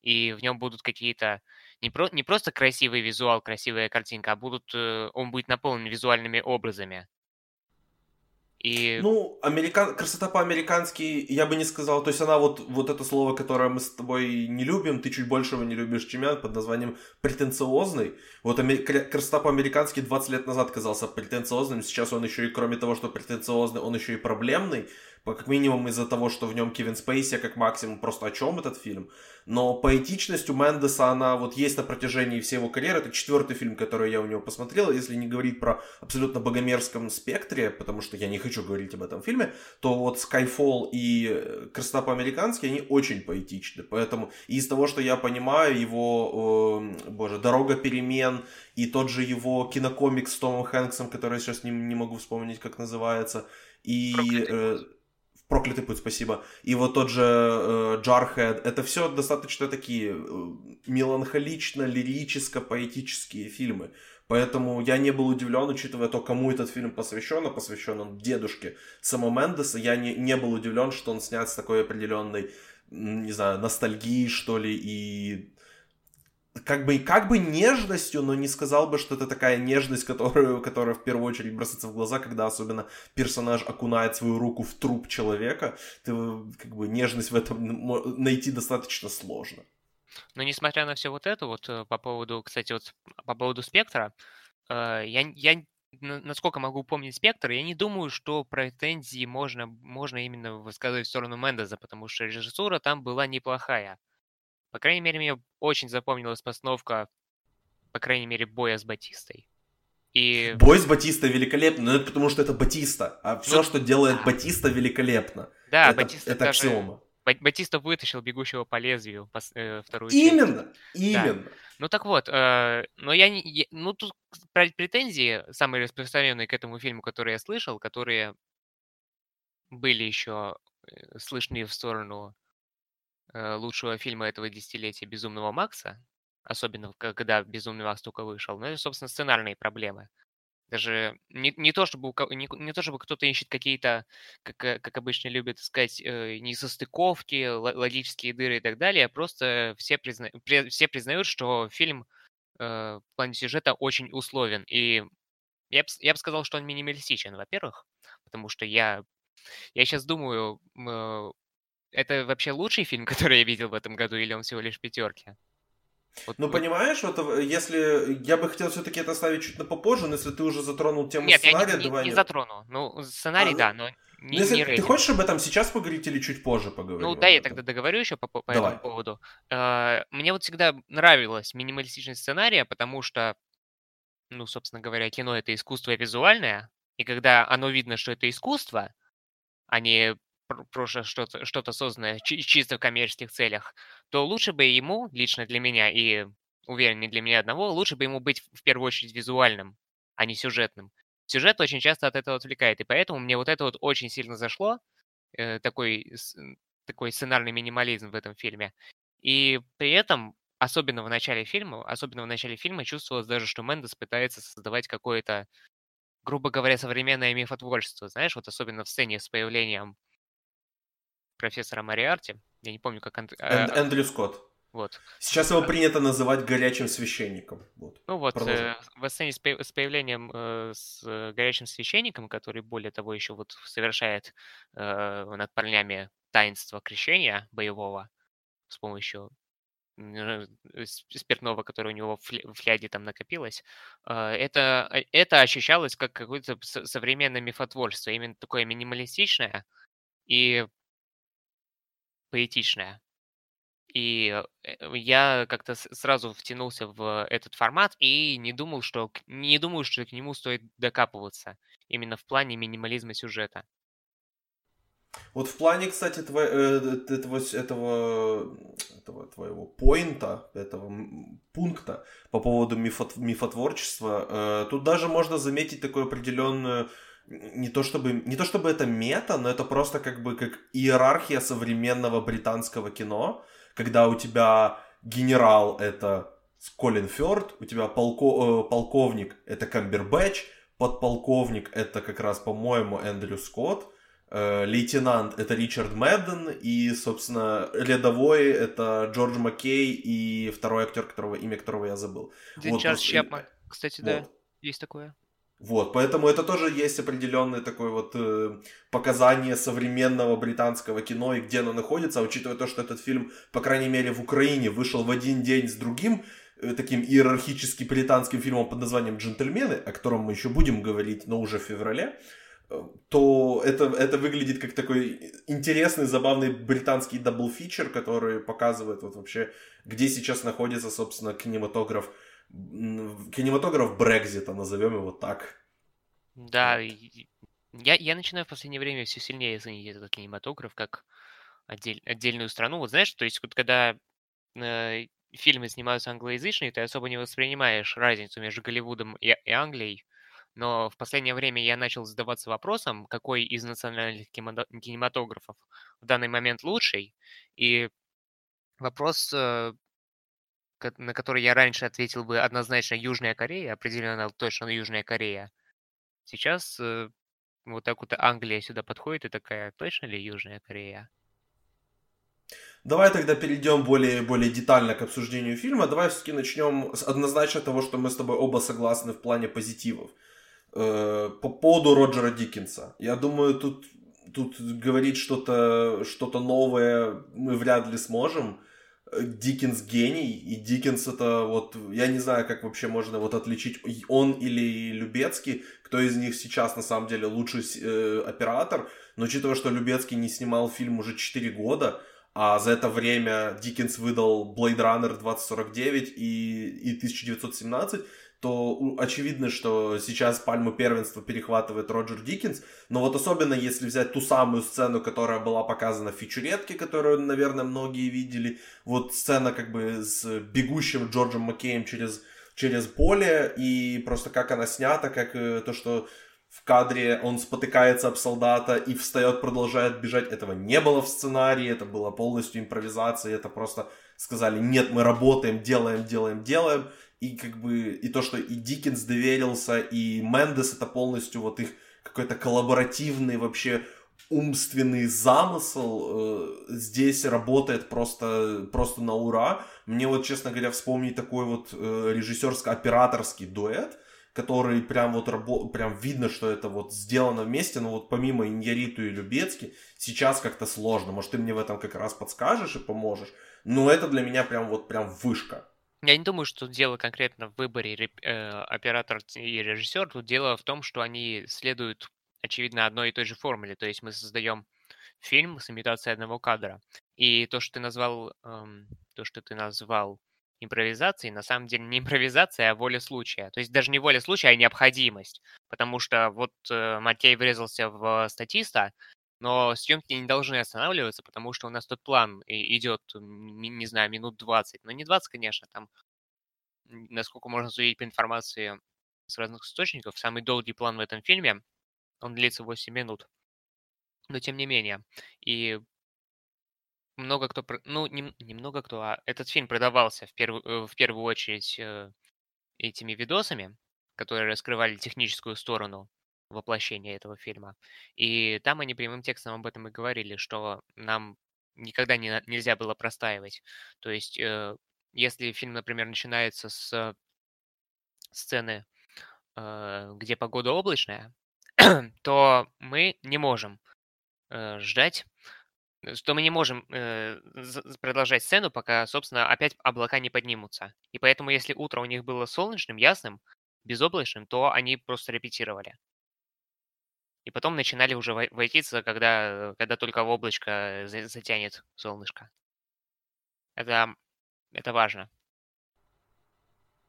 [SPEAKER 3] И в нем будут какие-то не, про, не просто красивый визуал, красивая картинка, а будут, э, он будет наполнен визуальными образами.
[SPEAKER 1] И... Ну, американ... красота по-американски, я бы не сказал, то есть она вот, вот это слово, которое мы с тобой не любим, ты чуть больше его не любишь, чем я, под названием претенциозный. Вот аме... красота по-американски 20 лет назад казался претенциозным, сейчас он еще и, кроме того, что претенциозный, он еще и проблемный, как минимум из-за того, что в нем Кевин Спейси, а как максимум просто о чем этот фильм. Но поэтичность у Мендеса, она вот есть на протяжении всей его карьеры. Это четвертый фильм, который я у него посмотрел. Если не говорить про абсолютно богомерзком спектре, потому что я не хочу говорить об этом фильме, то вот Skyfall и э, Красота по-американски, они очень поэтичны. Поэтому из того, что я понимаю, его, э, боже, Дорога перемен и тот же его кинокомикс с Томом Хэнксом, который сейчас не, не могу вспомнить, как называется, и... Э, Проклятый путь, спасибо. И вот тот же э, Jarhead. Это все достаточно такие э, меланхолично, лирическо, поэтические фильмы. Поэтому я не был удивлен, учитывая то, кому этот фильм посвящен, а посвящен он дедушке Сэма Мендеса. Я не, не был удивлен, что он снят с такой определенной, не знаю, ностальгией, что ли, и как бы, как бы нежностью, но не сказал бы, что это такая нежность, которую, которая в первую очередь бросается в глаза, когда особенно персонаж окунает свою руку в труп человека. Ты, как бы, нежность в этом найти достаточно сложно.
[SPEAKER 3] Но несмотря на все вот это, вот э, по поводу, кстати, вот по поводу спектра, э, я, я насколько могу помнить спектр, я не думаю, что претензии можно, можно именно высказывать в сторону Мендеза, потому что режиссура там была неплохая. По крайней мере, мне очень запомнилась постановка, по крайней мере, боя с Батистой.
[SPEAKER 1] И... Бой с Батистой великолепно, но это потому что это Батиста, а все, ну, что делает да. Батиста, великолепно.
[SPEAKER 3] Да,
[SPEAKER 1] это,
[SPEAKER 3] Батиста
[SPEAKER 1] это даже... аксиома.
[SPEAKER 3] Батиста вытащил бегущего по лезвию по, э, вторую
[SPEAKER 1] Именно, часть. именно. Да.
[SPEAKER 3] Ну так вот, э, но я не, я, ну тут претензии самые распространенные к этому фильму, которые я слышал, которые были еще э, слышны в сторону лучшего фильма этого десятилетия «Безумного Макса», особенно когда «Безумный Макс» только вышел, но это, собственно, сценарные проблемы. Даже не, не, то, чтобы, не, не то, чтобы кто-то ищет какие-то, как, э, как обычно любят сказать, э, несостыковки, логические дыры и так далее, а просто все, призна, все признают, что фильм в плане сюжета очень условен. И я бы я б сказал, что он минималистичен, во-первых, потому что я, я сейчас думаю, это вообще лучший фильм, который я видел в этом году, или он всего лишь пятерки?
[SPEAKER 1] Вот, ну, вот. понимаешь, вот э, если я бы хотел все-таки это оставить чуть на попозже, но если ты уже затронул тему
[SPEAKER 3] Нет,
[SPEAKER 1] сценария,
[SPEAKER 3] я не, давай. Не, не затрону. Ну, сценарий, а, да, но
[SPEAKER 1] не, ну, если не Ты хочешь об этом сейчас поговорить или чуть позже поговорить?
[SPEAKER 3] Ну, да, я тогда договорю еще по, по этому поводу. Uh, мне вот всегда нравилась минималистичность сценария, потому что, ну, собственно говоря, кино это искусство визуальное, и когда оно видно, что это искусство, а не просто что-то что созданное чисто в коммерческих целях, то лучше бы ему, лично для меня и, уверен, не для меня одного, лучше бы ему быть в первую очередь визуальным, а не сюжетным. Сюжет очень часто от этого отвлекает, и поэтому мне вот это вот очень сильно зашло, э, такой, такой сценарный минимализм в этом фильме. И при этом, особенно в начале фильма, особенно в начале фильма чувствовалось даже, что Мендес пытается создавать какое-то грубо говоря, современное мифотворчество, знаешь, вот особенно в сцене с появлением профессора Мариарти. Я не помню, как...
[SPEAKER 1] Энд, Эндрю Скотт.
[SPEAKER 3] Вот.
[SPEAKER 1] Сейчас его принято называть горячим священником. Вот.
[SPEAKER 3] Ну вот, э, в сцене с, с появлением э, с горячим священником, который, более того, еще вот совершает э, над парнями таинство крещения боевого с помощью э, спиртного, которое у него в фляде там накопилось, э, это, э, это ощущалось как какое-то современное мифотворство, именно такое минималистичное, и поэтичная. И э, я как-то сразу втянулся в этот формат и не думал, что не думаю, что к нему стоит докапываться именно в плане минимализма сюжета.
[SPEAKER 1] Вот в плане, кстати, тво, э, этого, этого, этого твоего поинта, этого пункта по поводу мифот, мифотворчества, э, тут даже можно заметить такую определенную не то чтобы не то чтобы это мета, но это просто как бы как иерархия современного британского кино, когда у тебя генерал это Колин Фёрд, у тебя полко, э, полковник это Камбербэтч, подполковник это как раз, по-моему, Эндрю Скотт, э, лейтенант это Ричард Мэдден, и, собственно, рядовой это Джордж Маккей и второй актер, которого, имя которого я забыл.
[SPEAKER 3] Вот, Чарльз Чапман, кстати, вот. да, есть такое.
[SPEAKER 1] Вот, поэтому это тоже есть определенное такое вот э, показание современного британского кино и где оно находится, а учитывая то, что этот фильм, по крайней мере, в Украине вышел в один день с другим э, таким иерархически британским фильмом под названием «Джентльмены», о котором мы еще будем говорить, но уже в феврале, э, то это, это выглядит как такой интересный, забавный британский double feature, который показывает вот вообще, где сейчас находится, собственно, кинематограф кинематограф Брекзита, назовем его так.
[SPEAKER 3] Да, я, я начинаю в последнее время все сильнее ценить этот кинематограф как отдель, отдельную страну. Вот знаешь, то есть вот когда э, фильмы снимаются англоязычные, ты особо не воспринимаешь разницу между Голливудом и, и Англией. Но в последнее время я начал задаваться вопросом, какой из национальных кинематографов в данный момент лучший. И вопрос э, на который я раньше ответил бы однозначно Южная Корея, определенно точно Южная Корея. Сейчас э, вот так вот Англия сюда подходит и такая, точно ли Южная Корея?
[SPEAKER 1] Давай тогда перейдем более, более детально к обсуждению фильма. Давай все-таки начнем с однозначно того, что мы с тобой оба согласны в плане позитивов. Э, по поводу Роджера Диккенса. Я думаю, тут, тут говорить что-то что новое мы вряд ли сможем. Диккенс гений, и Диккенс это вот, я не знаю, как вообще можно вот отличить он или Любецкий, кто из них сейчас на самом деле лучший э, оператор, но учитывая, что Любецкий не снимал фильм уже 4 года, а за это время Диккенс выдал Blade Runner 2049 и, и 1917, то очевидно, что сейчас пальму первенства перехватывает Роджер Диккенс. Но вот особенно если взять ту самую сцену, которая была показана в фичуретке, которую, наверное, многие видели. Вот сцена как бы с бегущим Джорджем Маккеем через, через поле. И просто как она снята, как э, то, что в кадре он спотыкается об солдата и встает, продолжает бежать. Этого не было в сценарии, это было полностью импровизация. Это просто сказали, нет, мы работаем, делаем, делаем, делаем и как бы и то, что и Диккенс доверился, и Мендес это полностью вот их какой-то коллаборативный вообще умственный замысел э, здесь работает просто, просто на ура. Мне вот, честно говоря, вспомнить такой вот э, режиссерско-операторский дуэт, который прям вот рабо- прям видно, что это вот сделано вместе, но вот помимо Иньяриту и Любецки, сейчас как-то сложно. Может, ты мне в этом как раз подскажешь и поможешь. Но это для меня прям вот прям вышка.
[SPEAKER 3] Я не думаю, что дело конкретно в выборе э, оператор и режиссер. Тут дело в том, что они следуют, очевидно, одной и той же формуле. То есть мы создаем фильм с имитацией одного кадра. И то, что ты назвал, эм, то, что ты назвал импровизацией, на самом деле не импровизация, а воля случая. То есть даже не воля случая, а необходимость. Потому что вот э, Матей врезался в статиста, но съемки не должны останавливаться, потому что у нас тут план идет, не знаю, минут 20. Но не 20, конечно, там, насколько можно судить по информации с разных источников, самый долгий план в этом фильме, он длится 8 минут. Но тем не менее. И много кто, ну, не, не много кто, а этот фильм продавался в первую, э, в первую очередь э, этими видосами, которые раскрывали техническую сторону воплощение этого фильма. И там они прямым текстом об этом и говорили, что нам никогда не, нельзя было простаивать. То есть, э, если фильм, например, начинается с сцены, э, где погода облачная, то мы не можем э, ждать, что мы не можем э, продолжать сцену, пока, собственно, опять облака не поднимутся. И поэтому, если утро у них было солнечным, ясным, безоблачным, то они просто репетировали. И потом начинали уже войтиться, когда, когда только в облачко затянет солнышко. Это, это важно.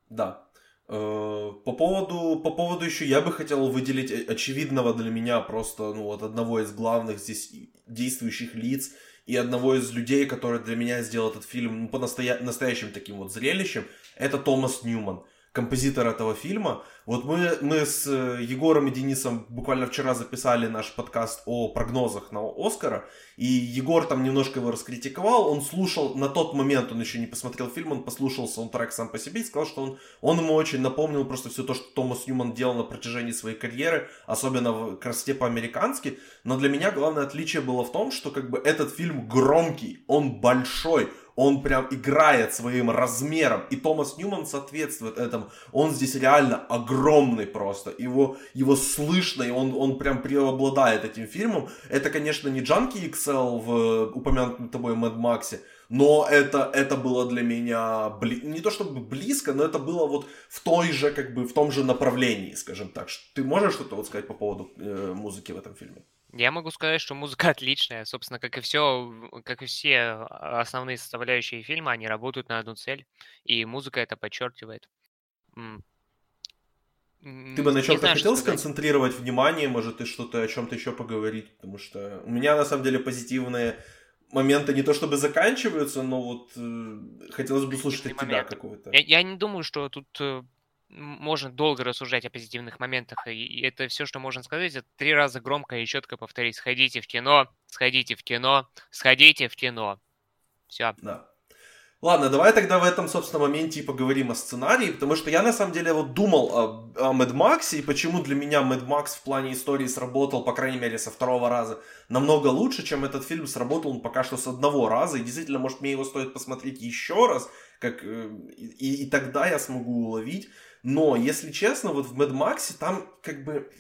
[SPEAKER 1] Да. Э, по поводу, по поводу еще я бы хотел выделить очевидного для меня просто, ну вот одного из главных здесь действующих лиц и одного из людей, который для меня сделал этот фильм ну, по настоящим таким вот зрелищем, это Томас Ньюман композитор этого фильма. Вот мы, мы с э, Егором и Денисом буквально вчера записали наш подкаст о прогнозах на Оскара, и Егор там немножко его раскритиковал, он слушал, на тот момент он еще не посмотрел фильм, он послушал саундтрек сам по себе и сказал, что он, он ему очень напомнил просто все то, что Томас Ньюман делал на протяжении своей карьеры, особенно в красоте по-американски, но для меня главное отличие было в том, что как бы этот фильм громкий, он большой, он прям играет своим размером, и Томас Ньюман соответствует этому. Он здесь реально огромный просто, его, его слышно, и он, он прям преобладает этим фильмом. Это, конечно, не Джанки XL в упомянутом тобой Мэд Максе, но это, это было для меня бли... не то чтобы близко, но это было вот в той же, как бы, в том же направлении, скажем так. Ты можешь что-то вот сказать по поводу э, музыки в этом фильме?
[SPEAKER 3] Я могу сказать, что музыка отличная. Собственно, как и все, как и все основные составляющие фильма, они работают на одну цель, и музыка это подчеркивает.
[SPEAKER 1] Ты бы на чем-то хотел сконцентрировать внимание, может, ты что-то о чем-то еще поговорить, потому что у меня на самом деле позитивные моменты не то чтобы заканчиваются, но вот э, хотелось бы услышать от тебя какого-то.
[SPEAKER 3] Я, я не думаю, что тут э, можно долго рассуждать о позитивных моментах, и это все, что можно сказать, это три раза громко и четко повторить. Сходите в кино, сходите в кино, сходите в кино. Все.
[SPEAKER 1] Да. Ладно, давай тогда в этом, собственно, моменте и поговорим о сценарии, потому что я, на самом деле, вот думал о, о Mad Max, и почему для меня Mad Max в плане истории сработал, по крайней мере, со второго раза, намного лучше, чем этот фильм сработал он пока что с одного раза, и действительно, может, мне его стоит посмотреть еще раз, как, э, и, и тогда я смогу уловить, но, если честно, вот в Mad Max там, как бы,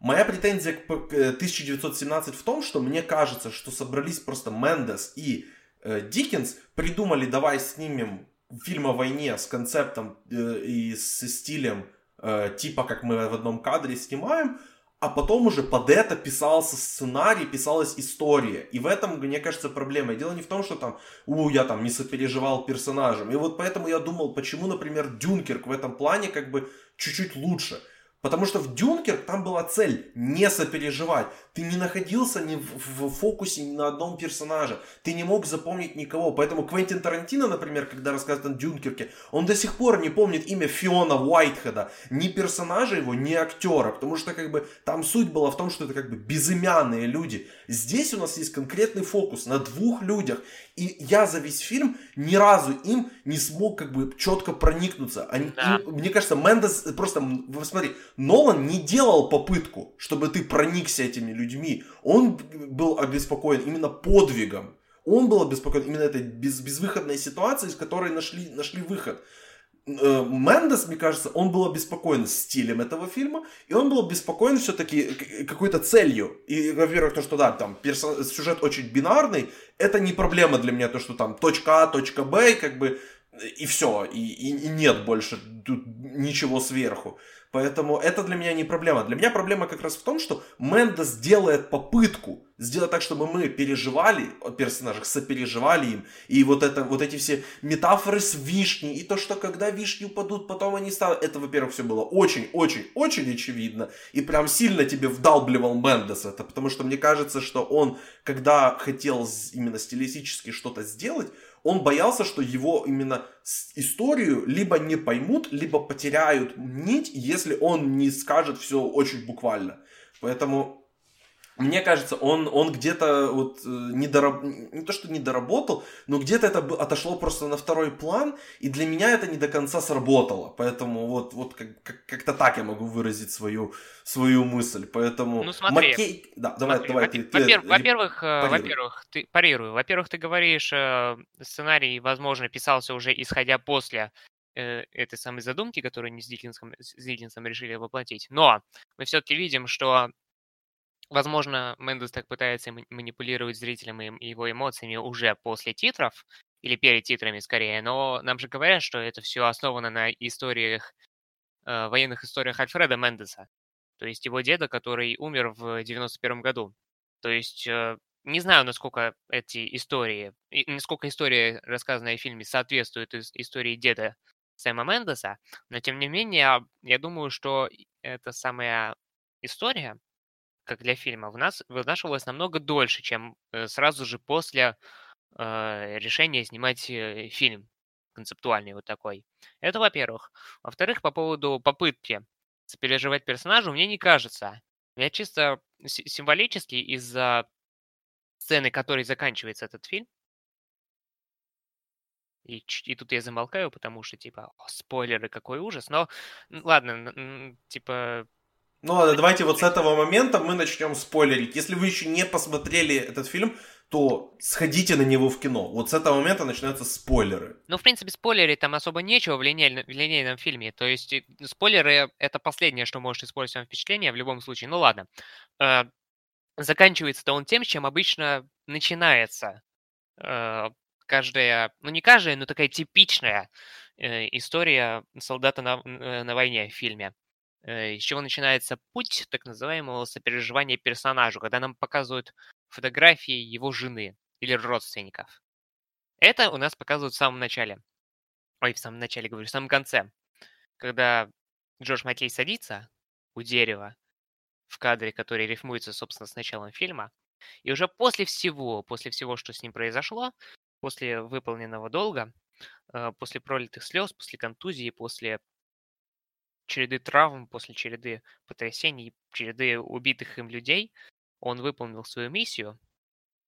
[SPEAKER 1] Моя претензия к 1917 в том, что мне кажется, что собрались просто Мендес и Э, Диккенс придумали, давай снимем фильм о войне с концептом э, и с стилем э, типа, как мы в одном кадре снимаем, а потом уже под это писался сценарий, писалась история. И в этом, мне кажется, проблема. дело не в том, что там, у, я там не сопереживал персонажам. И вот поэтому я думал, почему, например, Дюнкерк в этом плане как бы чуть-чуть лучше. Потому что в Дюнкерк там была цель не сопереживать. Ты не находился ни в, в фокусе ни на одном персонаже. Ты не мог запомнить никого. Поэтому Квентин Тарантино, например, когда рассказывает о Дюнкерке, он до сих пор не помнит имя Фиона Уайтхеда. Ни персонажа его, ни актера. Потому что как бы там суть была в том, что это как бы безымянные люди. Здесь у нас есть конкретный фокус на двух людях. И я за весь фильм ни разу им не смог как бы четко проникнуться. Они, да. им, мне кажется, Мендес просто, смотри, Нолан не делал попытку, чтобы ты проникся этими людьми. Он был обеспокоен именно подвигом. Он был обеспокоен именно этой без, безвыходной ситуацией, из которой нашли, нашли выход. Э, Мендес, мне кажется, он был обеспокоен стилем этого фильма, и он был обеспокоен все-таки какой-то целью. И, во-первых, то, что да, там персон... сюжет очень бинарный, это не проблема для меня, то, что там точка А, точка Б, как бы, и все, и, и, и нет больше тут ничего сверху. Поэтому это для меня не проблема. Для меня проблема как раз в том, что Мендес делает попытку сделать так, чтобы мы переживали о персонажах, сопереживали им. И вот, это, вот эти все метафоры с вишней, и то, что когда вишни упадут, потом они станут... Это, во-первых, все было очень-очень-очень очевидно. И прям сильно тебе вдалбливал Мендес это. Потому что мне кажется, что он, когда хотел именно стилистически что-то сделать, он боялся, что его именно историю либо не поймут, либо потеряют нить, если он не скажет все очень буквально. Поэтому мне кажется, он, он где-то вот э, не, дораб... не то, что не доработал, но где-то это отошло просто на второй план, и для меня это не до конца сработало. Поэтому вот, вот как- как- как-то так я могу выразить свою, свою мысль. Поэтому...
[SPEAKER 3] Ну смотри,
[SPEAKER 1] Маккей... да, давай,
[SPEAKER 3] смотри,
[SPEAKER 1] давай,
[SPEAKER 3] во-
[SPEAKER 1] ты, ты
[SPEAKER 3] во-первых,
[SPEAKER 1] ре-
[SPEAKER 3] во-первых, э,
[SPEAKER 1] парируй.
[SPEAKER 3] во-первых, ты парирую. Во-первых, ты говоришь, э, сценарий, возможно, писался уже исходя после э, этой самой задумки, которую они с Диккенсом, с Диккенсом решили воплотить. Но мы все-таки видим, что Возможно, Мендес так пытается ма- манипулировать зрителем и его эмоциями уже после титров, или перед титрами скорее, но нам же говорят, что это все основано на историях, э, военных историях Альфреда Мендеса, то есть его деда, который умер в 91 году. То есть э, не знаю, насколько эти истории, насколько история, рассказанная в фильме, соответствует ис- истории деда Сэма Мендеса, но тем не менее, я думаю, что эта самая история, как для фильма, в нас вынашивалось намного дольше, чем э, сразу же после э, решения снимать э, фильм концептуальный вот такой. Это во-первых. Во-вторых, по поводу попытки сопереживать персонажу, мне не кажется. Я чисто си- символически из-за сцены, которой заканчивается этот фильм, и, и тут я замолкаю, потому что, типа, «О, спойлеры, какой ужас. Но, ладно, типа,
[SPEAKER 1] Ну ладно, давайте вот с этого момента мы начнем спойлерить. Если вы еще не посмотрели этот фильм, то сходите на него в кино. Вот с этого момента начинаются спойлеры.
[SPEAKER 3] Ну, в принципе, спойлерить там особо нечего в, линейном, в линейном фильме. То есть и спойлеры — это последнее, что может использовать вам впечатление в любом случае. Ну ладно. Э, Заканчивается-то он тем, чем обычно начинается э, каждая, ну не каждая, но такая типичная э, история солдата на, э, на войне в фильме. Э, С чего начинается путь так называемого сопереживания персонажу, когда нам показывают фотографии его жены или родственников. Это у нас показывают в самом начале. Ой, в самом начале, говорю, в самом конце. Когда Джордж Маккей садится у дерева в кадре, который рифмуется, собственно, с началом фильма. И уже после всего, после всего, что с ним произошло, после выполненного долга, э, после пролитых слез, после контузии, после череды травм, после череды потрясений, череды убитых им людей, он выполнил свою миссию,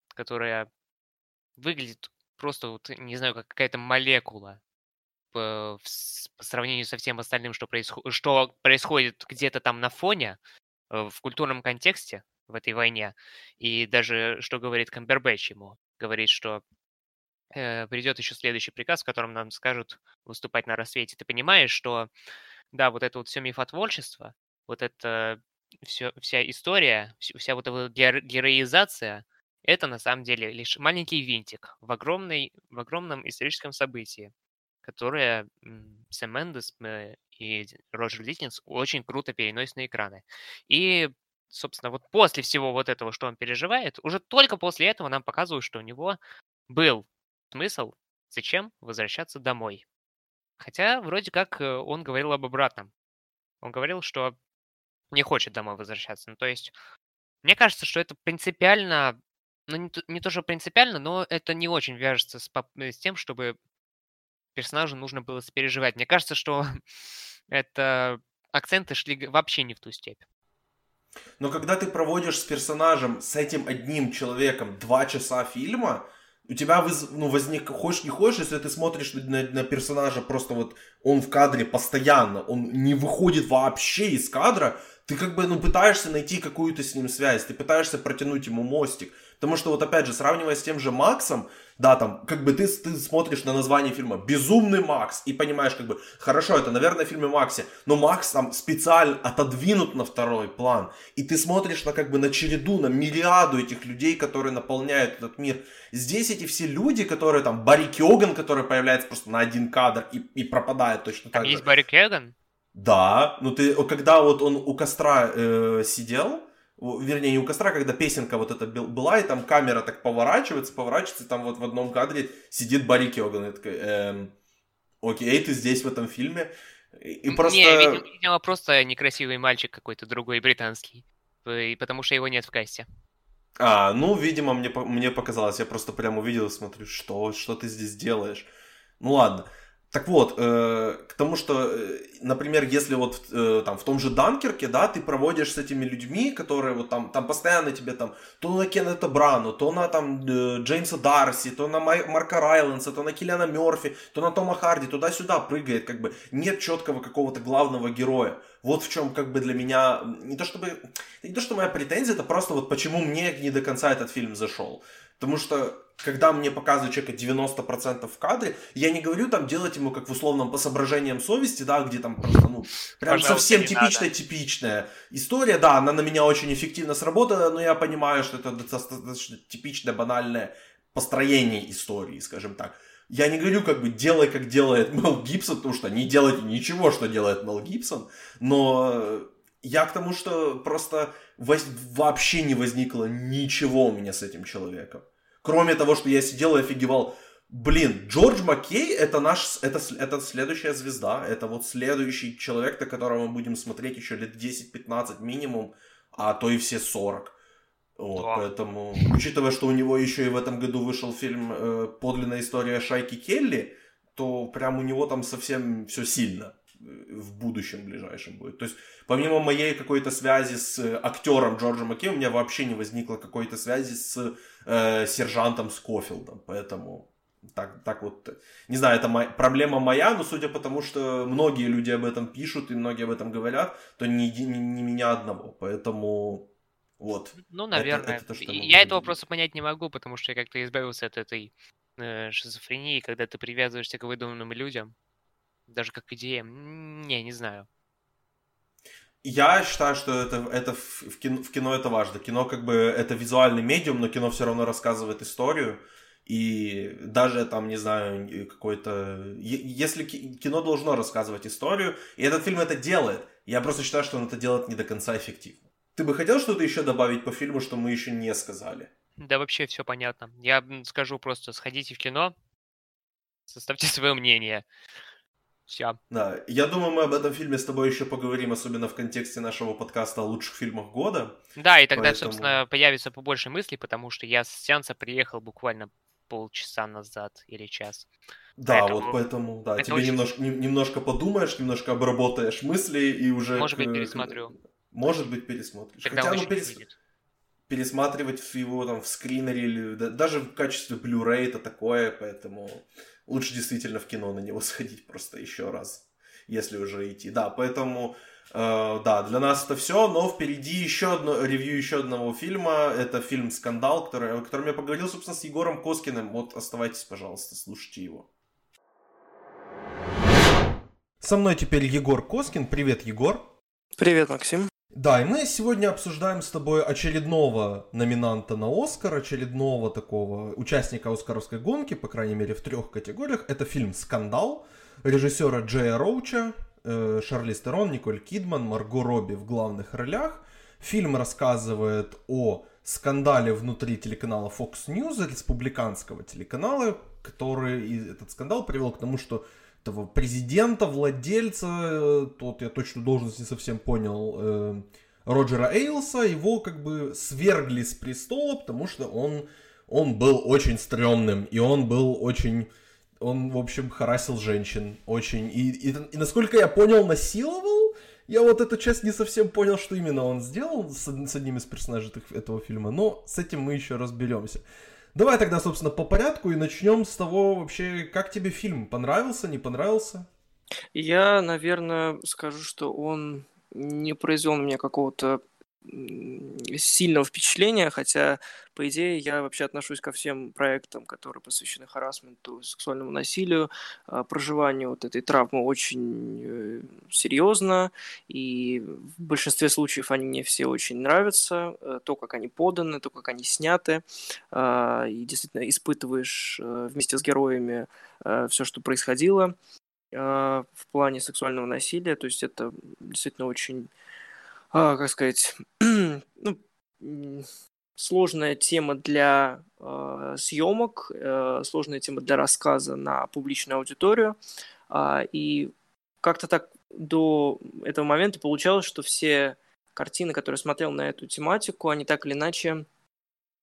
[SPEAKER 3] которая выглядит просто, вот, не знаю, как какая-то молекула по, по сравнению со всем остальным, что, происход... что происходит где-то там на фоне, э, в культурном контексте в этой войне. И даже что говорит Камбербэтч ему, говорит, что э, придет еще следующий приказ, в котором нам скажут выступать на рассвете. Ты понимаешь, что да, вот это вот все мифотворчество, вот это все, вся история, вся вот эта героизация, это на самом деле лишь маленький винтик в, огромной, в огромном историческом событии, которое Сэм Мендес э, и Роджер Диккенс очень круто переносят на экраны. И, собственно, вот после всего вот этого, что он переживает, уже только после этого нам показывают, что у него был смысл, зачем возвращаться домой. Хотя вроде как э, он говорил об обратном. Он говорил, что не хочет домой возвращаться. Ну, то есть, мне кажется, что это принципиально, ну, не то, не то что принципиально, но это не очень вяжется с, с тем, чтобы персонажу нужно было сопереживать. Мне кажется, что это акценты шли вообще не в ту степь.
[SPEAKER 1] Но когда ты проводишь с персонажем, с этим одним человеком два часа фильма, у тебя ну, возник, хочешь не хочешь, если ты смотришь на, на персонажа, просто вот он в кадре постоянно, он не выходит вообще из кадра, ты как бы ну, пытаешься найти какую-то с ним связь, ты пытаешься протянуть ему мостик. Потому что вот опять же, сравнивая с тем же Максом, да, там, как бы ты, ты смотришь на название фильма «Безумный Макс» и понимаешь, как бы, хорошо, это, наверное, фильм о Максе, но Макс там специально отодвинут на второй план, и ты смотришь на, как бы, на череду, на миллиаду этих людей, которые наполняют этот мир. Здесь эти все люди, которые там, Барри Кёган, который появляется просто на один кадр и, и пропадает точно
[SPEAKER 3] там
[SPEAKER 1] так
[SPEAKER 3] есть же. Барри Кёган?
[SPEAKER 1] Да, ну ты, когда вот он у костра э, сидел, вернее, не у костра, когда песенка вот эта была, и там камера так поворачивается, поворачивается, и там вот в одном кадре сидит Барри Кёган, и такой, эм, окей, ты здесь в этом фильме, и просто...
[SPEAKER 3] Не, видимо, видимо, просто некрасивый мальчик какой-то другой, британский, и потому что его нет в касте.
[SPEAKER 1] А, ну, видимо, мне, мне показалось, я просто прям увидел и смотрю, что, что ты здесь делаешь. Ну ладно. Так вот, э, к тому, что, э, например, если вот э, там в том же Данкерке, да, ты проводишь с этими людьми, которые вот там, там постоянно тебе там, то на Кеннета Брану, то на там э, Джеймса Дарси, то на Май, Марка Райланса, то на Киллиана Мерфи, то на Тома Харди, туда-сюда прыгает, как бы нет четкого какого-то главного героя. Вот в чем как бы для меня, не то чтобы, не то что моя претензия, это просто вот почему мне не до конца этот фильм зашел. Потому что когда мне показывают человека 90% в кадре, я не говорю там делать ему как в условном по соображениям совести, да, где там просто, ну, прям Пожалуйста, совсем типичная-типичная история, да, она на меня очень эффективно сработала, но я понимаю, что это достаточно типичное, банальное построение истории, скажем так. Я не говорю, как бы, делай, как делает Мел Гибсон, потому что не делайте ничего, что делает Мел Гибсон, но я к тому, что просто вообще не возникло ничего у меня с этим человеком. Кроме того, что я сидел и офигевал. Блин, Джордж Маккей это наш, это, это следующая звезда, это вот следующий человек, на которого мы будем смотреть еще лет 10-15 минимум, а то и все 40. Вот, да. поэтому, учитывая, что у него еще и в этом году вышел фильм э, «Подлинная история Шайки Келли», то прям у него там совсем все сильно в будущем ближайшем будет. То есть, помимо моей какой-то связи с э, актером Джорджем Маккей, у меня вообще не возникло какой-то связи с э, сержантом Скофилдом. Поэтому так, так вот, не знаю, это моя, проблема моя, но судя по тому, что многие люди об этом пишут и многие об этом говорят, то не, не, не меня одного. Поэтому вот.
[SPEAKER 3] Ну, наверное. Это, это то, я могу... этого просто понять не могу, потому что я как-то избавился от этой э, шизофрении, когда ты привязываешься к выдуманным людям даже как идея, не, не знаю.
[SPEAKER 1] Я считаю, что это, это в, кино, в кино это важно. Кино как бы это визуальный медиум, но кино все равно рассказывает историю. И даже там, не знаю, какой-то... Если кино должно рассказывать историю, и этот фильм это делает, я просто считаю, что он это делает не до конца эффективно. Ты бы хотел что-то еще добавить по фильму, что мы еще не сказали?
[SPEAKER 3] Да вообще все понятно. Я скажу просто, сходите в кино, составьте свое мнение. Все.
[SPEAKER 1] Да, я думаю, мы об этом фильме с тобой еще поговорим, особенно в контексте нашего подкаста о лучших фильмах года.
[SPEAKER 3] Да, и тогда, Поэтому... собственно, появится побольше мыслей, потому что я с сеанса приехал буквально полчаса назад или час.
[SPEAKER 1] Да, поэтому... вот поэтому, да, Это тебе очень... немножко, немножко подумаешь, немножко обработаешь мысли и уже...
[SPEAKER 3] Может быть, пересмотрю.
[SPEAKER 1] Может быть, пересмотришь.
[SPEAKER 3] Тогда Хотя, ну, перес...
[SPEAKER 1] пересматривать его там в скринере или даже в качестве Blu-ray это такое, поэтому лучше действительно в кино на него сходить просто еще раз, если уже идти. Да, поэтому э, да, для нас это все, но впереди еще одно ревью еще одного фильма. Это фильм «Скандал», который, о котором я поговорил, собственно, с Егором Коскиным. Вот оставайтесь, пожалуйста, слушайте его. Со мной теперь Егор Коскин. Привет, Егор.
[SPEAKER 4] Привет, Максим.
[SPEAKER 1] Да, и мы сегодня обсуждаем с тобой очередного номинанта на Оскар, очередного такого участника Оскаровской гонки, по крайней мере в трех категориях. Это фильм «Скандал» режиссера Джея Роуча, э, Шарли Стерон, Николь Кидман, Марго Робби в главных ролях. Фильм рассказывает о скандале внутри телеканала Fox News, республиканского телеканала, который этот скандал привел к тому, что этого президента, владельца, э, тот я точно должность не совсем понял, э, Роджера Эйлса, его как бы свергли с престола, потому что он, он был очень стрёмным, и он был очень, он, в общем, харасил женщин очень, и, и, и насколько я понял, насиловал, я вот эту часть не совсем понял, что именно он сделал с, с одним из персонажей этого фильма, но с этим мы еще разберемся. Давай тогда, собственно, по порядку и начнем с того вообще, как тебе фильм? Понравился, не понравился?
[SPEAKER 4] Я, наверное, скажу, что он не произвел на меня какого-то сильного впечатления, хотя, по идее, я вообще отношусь ко всем проектам, которые посвящены харасменту, сексуальному насилию, а, проживанию вот этой травмы очень э, серьезно, и в большинстве случаев они мне все очень нравятся, э, то, как они поданы, то, как они сняты, а, и действительно испытываешь э, вместе с героями все, что происходило в плане сексуального насилия, то есть это действительно очень а, как сказать, ну, сложная тема для э, съемок, э, сложная тема для рассказа на публичную аудиторию. Э, и как-то так до этого момента получалось, что все картины, которые смотрел на эту тематику, они так или иначе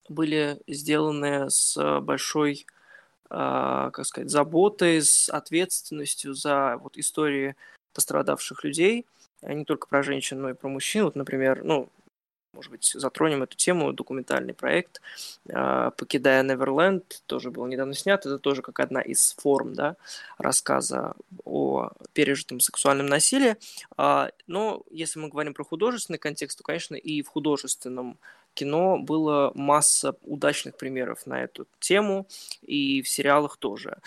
[SPEAKER 4] были сделаны с большой, э, как сказать, заботой, с ответственностью за вот истории пострадавших людей – а не только про женщин, но и про мужчин. Вот, например, ну, может быть, затронем эту тему, документальный проект а, «Покидая Неверленд», тоже был недавно снят, это тоже как одна из форм, да, рассказа о пережитом сексуальном насилии, а, но если мы говорим про художественный контекст, то, конечно, и в художественном кино было масса удачных примеров на эту тему, и в сериалах тоже.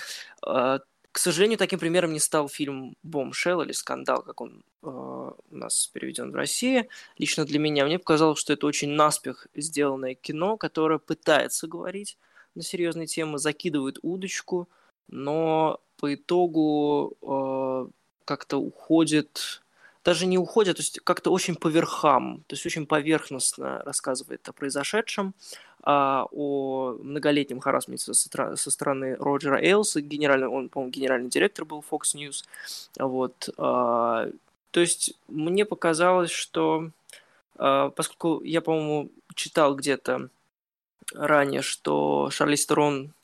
[SPEAKER 4] К сожалению, таким примером не стал фильм «Бомшелл» или «Скандал», как он э, у нас переведен в России. Лично для меня мне показалось, что это очень наспех сделанное кино, которое пытается говорить на серьезные темы, закидывает удочку, но по итогу э, как-то уходит даже не уходит, то есть как-то очень по верхам, то есть очень поверхностно рассказывает о произошедшем, а, о многолетнем харасменте со, стороны Роджера Эйлса, генеральный, он, по-моему, генеральный директор был Fox News, вот, а, то есть мне показалось, что а, поскольку я, по-моему, читал где-то ранее, что Шарли Стерон Э,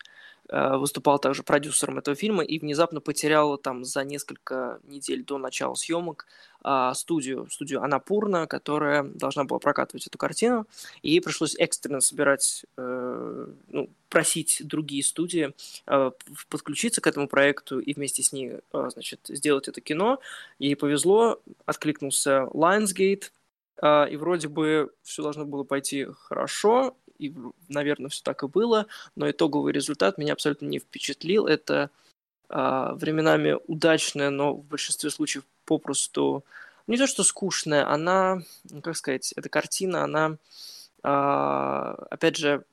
[SPEAKER 4] выступал также продюсером этого фильма и внезапно потерял там за несколько недель до начала съемок а, студию, студию Анапурна, которая должна была прокатывать эту картину, и ей пришлось экстренно собирать, э, ну, просить другие студии э, подключиться к этому проекту и вместе с ней, значит, сделать это кино. Ей повезло, откликнулся Lionsgate, и вроде бы все должно было пойти хорошо, и, наверное, все так и было, но итоговый результат меня абсолютно не впечатлил. Это а, временами удачная, но в большинстве случаев попросту не то что скучная, она, как сказать, эта картина, она, а, опять же,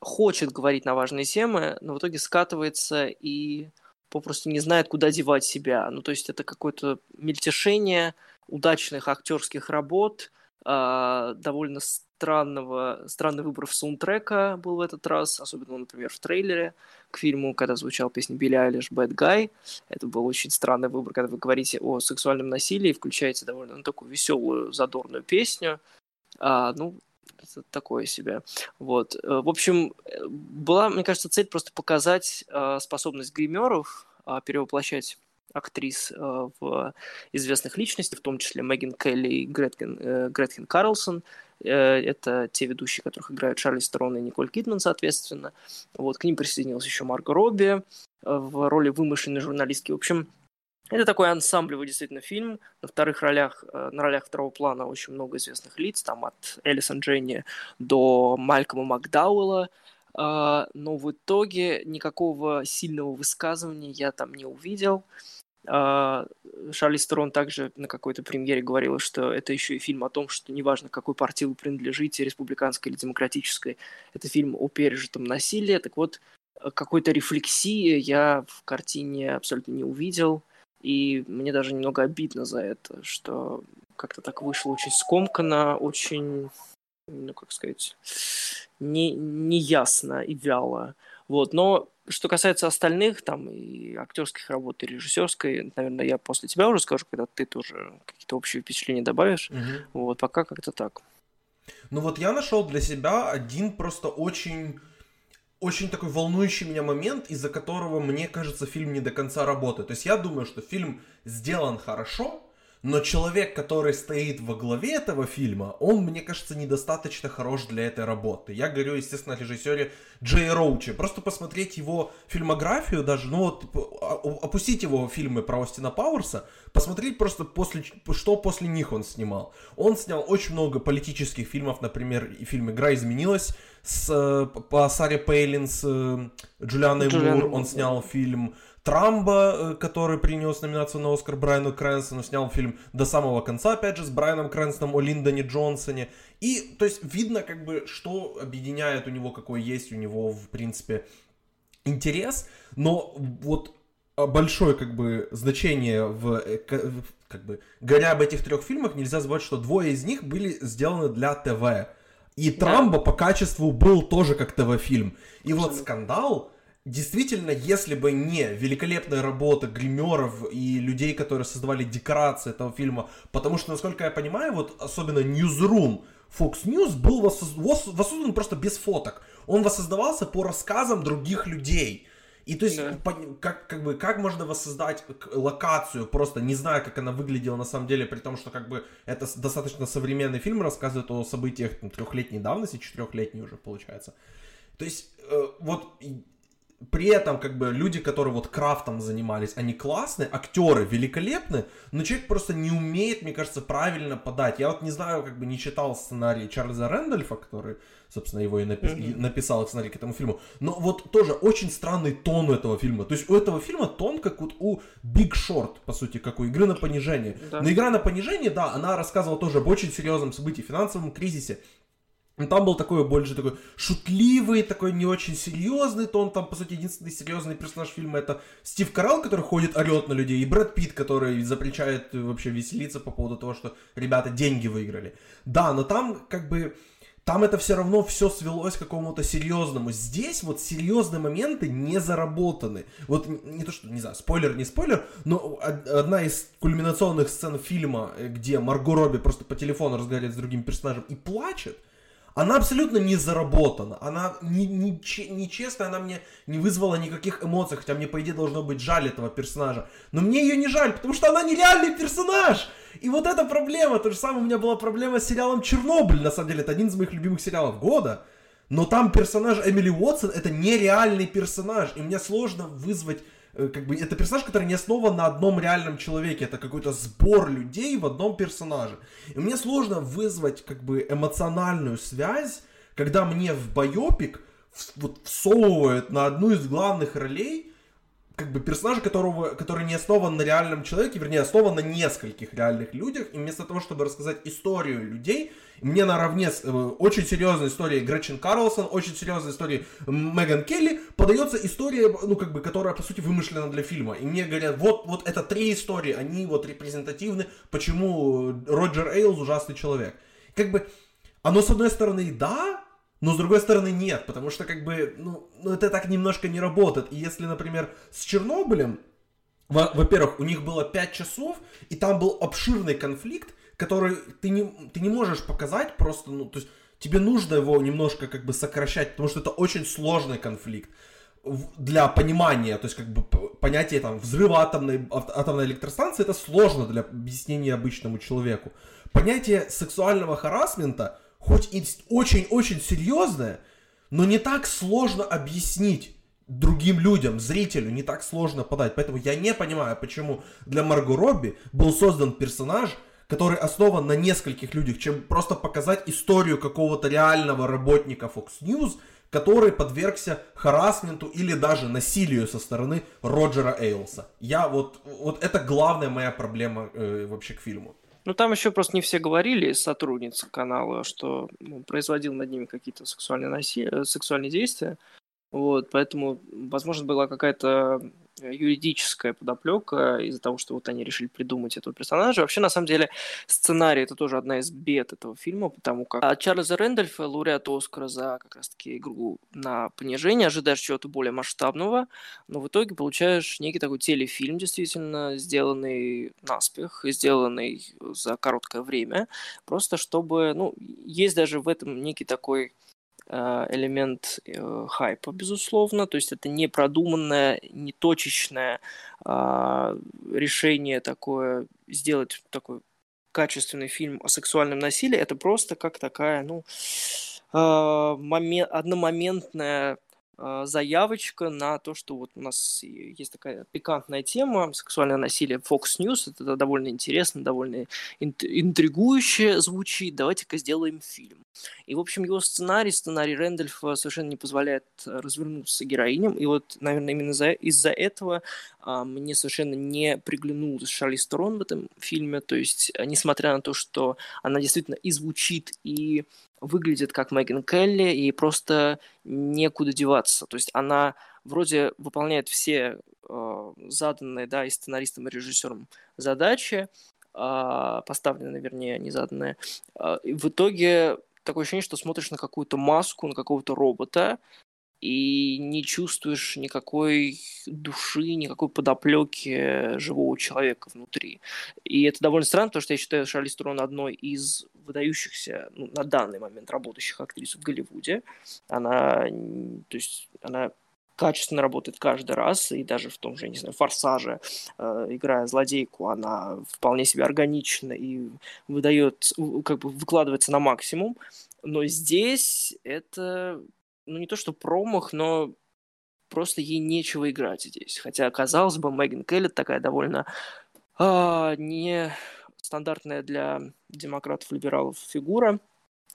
[SPEAKER 4] хочет говорить на важные темы, но в итоге скатывается и попросту не знает, куда девать себя. Ну, то есть это какое-то мельтешение удачных актерских работ, э, довольно странного, странный выбор в саундтрека был в этот раз, особенно, например, в трейлере к фильму, когда звучал песня Билли Айлиш «Bad Guy». Это был очень странный выбор, когда вы говорите о сексуальном насилии, включаете довольно ну, такую веселую, задорную песню. А, ну, такое себе. Вот. Э, в общем, э, была, мне кажется, цель просто показать э, способность гримеров э, перевоплощать актрис э, в известных личностей, в том числе Меган Келли и Гретхен, э, Гретхен Карлсон. Э, это те ведущие, которых играют Чарли Сторон и Николь Кидман, соответственно. Вот, к ним присоединилась еще Марго Робби в роли вымышленной журналистки. В общем, это такой ансамблевый действительно фильм. На вторых ролях, на ролях второго плана очень много известных лиц, там от Элисон Дженни до Малькома Макдауэлла. А, но в итоге никакого сильного высказывания я там не увидел. А, Шарли Стерон также на какой-то премьере говорила, что это еще и фильм о том, что неважно, какой партии вы принадлежите, республиканской или демократической, это фильм о пережитом насилии. Так вот, какой-то рефлексии я в картине абсолютно не увидел, и мне даже немного обидно за это, что как-то так вышло очень скомканно, очень, ну, как сказать, не, неясно и вяло. Вот, но что касается остальных, там, и актерских работ, и режиссерской, наверное, я после тебя уже скажу, когда ты тоже какие-то общие впечатления добавишь. Угу. Вот, пока как-то так.
[SPEAKER 1] Ну вот я нашел для себя один просто очень очень такой волнующий меня момент, из-за которого, мне кажется, фильм не до конца работает. То есть я думаю, что фильм сделан хорошо, но человек, который стоит во главе этого фильма, он, мне кажется, недостаточно хорош для этой работы. Я говорю, естественно, о режиссере Джей Роуче. Просто посмотреть его фильмографию даже, ну вот, опустить его фильмы про Остина Пауэрса, посмотреть просто после, что после них он снимал. Он снял очень много политических фильмов, например, и фильм «Игра изменилась» с, э, по Саре Пейлин с э, Джулианой Мур. Он снял фильм Трамба, э, который принес номинацию на Оскар Брайану Крэнстону, снял фильм до самого конца, опять же, с Брайаном Крэнстоном о Линдоне Джонсоне. И, то есть, видно, как бы, что объединяет у него, какой есть у него, в принципе, интерес, но вот большое, как бы, значение в, э, как бы, говоря об этих трех фильмах, нельзя забывать, что двое из них были сделаны для ТВ. И Трамба да. по качеству был тоже как ТВ-фильм. И Абсолютно. вот «Скандал», действительно, если бы не великолепная работа гримеров и людей, которые создавали декорации этого фильма, потому что, насколько я понимаю, вот особенно Newsroom Fox News был воссоздан просто без фоток. Он воссоздавался по рассказам других людей. И то есть, да. по, как, как бы, как можно воссоздать локацию, просто не зная, как она выглядела на самом деле, при том, что как бы это достаточно современный фильм, рассказывает о событиях там, трехлетней давности, четырехлетней уже получается. То есть, э, вот при этом, как бы, люди, которые вот крафтом занимались, они классные, актеры великолепны, но человек просто не умеет, мне кажется, правильно подать. Я вот не знаю, как бы не читал сценарий Чарльза Рэндольфа, который, собственно, его и напи- mm-hmm. написал сценарий к этому фильму, но вот тоже очень странный тон у этого фильма. То есть у этого фильма тон, как вот у Big Short, по сути, как у игры на понижение. Да. Но игра на понижение, да, она рассказывала тоже об очень серьезном событии, финансовом кризисе, там был такой больше такой шутливый, такой не очень серьезный тон. Там, по сути, единственный серьезный персонаж фильма это Стив Карал, который ходит, орет на людей, и Брэд Питт, который запрещает вообще веселиться по поводу того, что ребята деньги выиграли. Да, но там как бы там это все равно все свелось к какому-то серьезному. Здесь вот серьезные моменты не заработаны. Вот не то, что, не знаю, спойлер, не спойлер, но одна из кульминационных сцен фильма, где Марго Робби просто по телефону разговаривает с другим персонажем и плачет, она абсолютно не заработана, она не, не, нечестная, она мне не вызвала никаких эмоций, хотя мне, по идее, должно быть жаль этого персонажа. Но мне ее не жаль, потому что она нереальный персонаж. И вот эта проблема, то же самое у меня была проблема с сериалом «Чернобыль», на самом деле, это один из моих любимых сериалов года. Но там персонаж Эмили Уотсон это нереальный персонаж, и мне сложно вызвать как бы это персонаж, который не основан на одном реальном человеке, это какой-то сбор людей в одном персонаже. И мне сложно вызвать как бы эмоциональную связь, когда мне в байопик вот всовывают на одну из главных ролей как бы персонажа, которого, который не основан на реальном человеке, вернее, основан на нескольких реальных людях, и вместо того, чтобы рассказать историю людей, мне наравне с э, очень серьезной историей Гретчен Карлсон, очень серьезной историей Меган Келли, подается история, ну, как бы, которая, по сути, вымышлена для фильма. И мне говорят, вот, вот это три истории, они вот репрезентативны, почему Роджер Эйлз ужасный человек. Как бы, оно, с одной стороны, да, но с другой стороны нет, потому что как бы, ну, ну это так немножко не работает. И если, например, с Чернобылем, во-первых, у них было 5 часов, и там был обширный конфликт, который ты не, ты не можешь показать просто, ну, то есть тебе нужно его немножко как бы сокращать, потому что это очень сложный конфликт для понимания, то есть как бы понятие там взрыва атомной, атомной электростанции это сложно для объяснения обычному человеку. Понятие сексуального харасмента, хоть и очень-очень серьезное, но не так сложно объяснить другим людям, зрителю, не так сложно подать. Поэтому я не понимаю, почему для Марго Робби был создан персонаж, который основан на нескольких людях, чем просто показать историю какого-то реального работника Fox News, который подвергся харасменту или даже насилию со стороны Роджера Эйлса. Я вот, вот это главная моя проблема э, вообще к фильму.
[SPEAKER 4] Ну, там еще просто не все говорили, сотрудницы канала, что ну, производил над ними какие-то сексуальные, насилия, сексуальные действия. Вот, поэтому, возможно, была какая-то юридическая подоплека из-за того, что вот они решили придумать этого персонажа. Вообще, на самом деле, сценарий это тоже одна из бед этого фильма, потому как от Чарльза Рэндольфа, лауреат Оскара за как раз-таки игру на понижение, ожидаешь чего-то более масштабного, но в итоге получаешь некий такой телефильм, действительно, сделанный наспех, сделанный за короткое время, просто чтобы, ну, есть даже в этом некий такой элемент э, хайпа, безусловно, то есть это не продуманное, не точечное а, решение такое, сделать такой качественный фильм о сексуальном насилии, это просто как такая, ну, а, момент, одномоментная а, заявочка на то, что вот у нас есть такая пикантная тема сексуальное насилие Fox News. Это довольно интересно, довольно интригующе звучит. Давайте-ка сделаем фильм. И, в общем, его сценарий, сценарий Рэндольфа совершенно не позволяет развернуться героиням. И вот, наверное, именно из-за этого а, мне совершенно не приглянулась Шарли Сторон в этом фильме. То есть, несмотря на то, что она действительно и звучит, и выглядит как Меган Келли, и просто некуда деваться. То есть она вроде выполняет все э, заданные, да, и сценаристом, и режиссером задачи, э, поставленные, вернее, не заданные. Э, и в итоге такое ощущение, что смотришь на какую-то маску, на какого-то робота, и не чувствуешь никакой души, никакой подоплеки живого человека внутри. И это довольно странно, потому что я считаю Шарли Строн одной из выдающихся ну, на данный момент работающих актрис в Голливуде. Она, то есть, она качественно работает каждый раз, и даже в том же, не знаю, «Форсаже», э, играя злодейку, она вполне себе органична и выдает, как бы выкладывается на максимум. Но здесь это ну не то что промах, но просто ей нечего играть здесь. Хотя, казалось бы, Меган Келли такая довольно а, не стандартная для демократов-либералов фигура,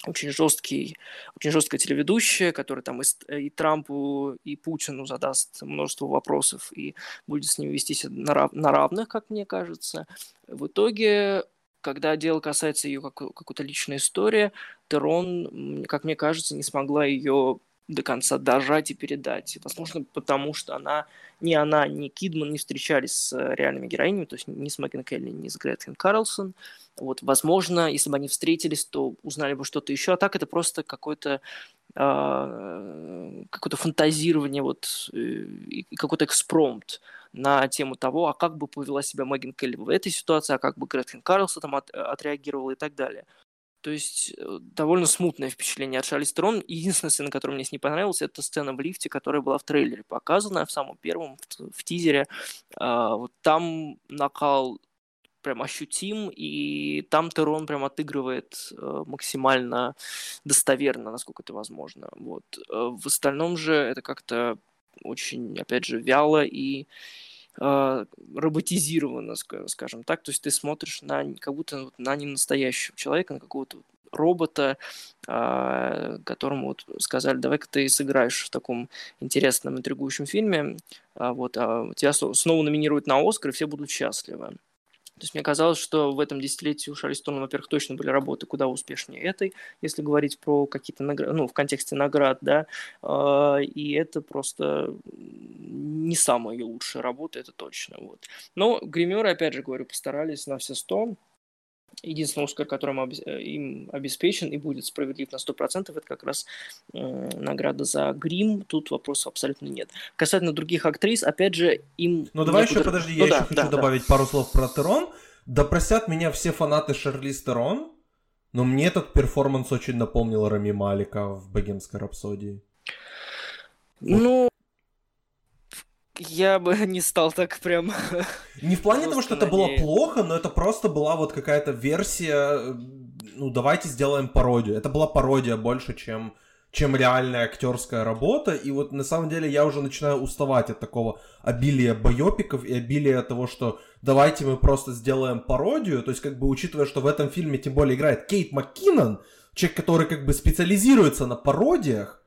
[SPEAKER 4] очень жесткий, очень жесткая телеведущая, которая там и, и Трампу, и Путину задаст множество вопросов и будет с ними вестись на, рав, на равных, как мне кажется. В итоге, когда дело касается ее как, какой-то личной истории, Терон, как мне кажется, не смогла ее до конца дожать и передать. Возможно, потому что она, ни она, ни Кидман не встречались с э, реальными героинями, то есть ни с Мэган Келли, ни с Гретхен Карлсон. Вот, возможно, если бы они встретились, то узнали бы что-то еще. А так это просто какое-то э, какое-то фантазирование, вот, э, какой-то экспромт на тему того, а как бы повела себя Мэган Келли в этой ситуации, а как бы Гретхен Карлсон там от, отреагировала и так далее. То есть э, довольно смутное впечатление от Шарли Стерон. Единственная сцена, которая мне с ней понравилась, это сцена в лифте, которая была в трейлере показана, в самом первом, в, в тизере. А, вот там накал прям ощутим, и там Терон прям отыгрывает э, максимально достоверно, насколько это возможно. Вот. Э, в остальном же это как-то очень, опять же, вяло и э, роботизировано, скажем так. То есть ты смотришь на как будто на не настоящего человека, на какого-то робота, э, которому вот сказали, давай-ка ты сыграешь в таком интересном, интригующем фильме, а вот, а тебя снова номинируют на Оскар, и все будут счастливы. То есть мне казалось, что в этом десятилетии у Шарли Стоуна, во-первых, точно были работы куда успешнее этой, если говорить про какие-то награды, ну, в контексте наград, да, а, и это просто не самая лучшая работа, это точно, вот. Но гримеры, опять же говорю, постарались на все сто, Единственный Оскар, которым э, им обеспечен и будет справедлив на 100%, это как раз э, награда за грим. Тут вопросов абсолютно нет. Касательно других актрис, опять же, им...
[SPEAKER 1] Ну давай некуда... еще, подожди, ну, я да, еще хочу да, добавить да. пару слов про Терон. Да простят меня все фанаты Шарлиз Терон, но мне этот перформанс очень напомнил Рами Малика в «Богемской рапсодии».
[SPEAKER 4] Ну, Я бы не стал так прям...
[SPEAKER 1] Не в плане того, что это было плохо, но это просто была вот какая-то версия, ну, давайте сделаем пародию. Это была пародия больше, чем чем реальная актерская работа. И вот на самом деле я уже начинаю уставать от такого обилия байопиков и обилия того, что давайте мы просто сделаем пародию. То есть, как бы учитывая, что в этом фильме тем более играет Кейт МакКиннон, человек, который как бы специализируется на пародиях,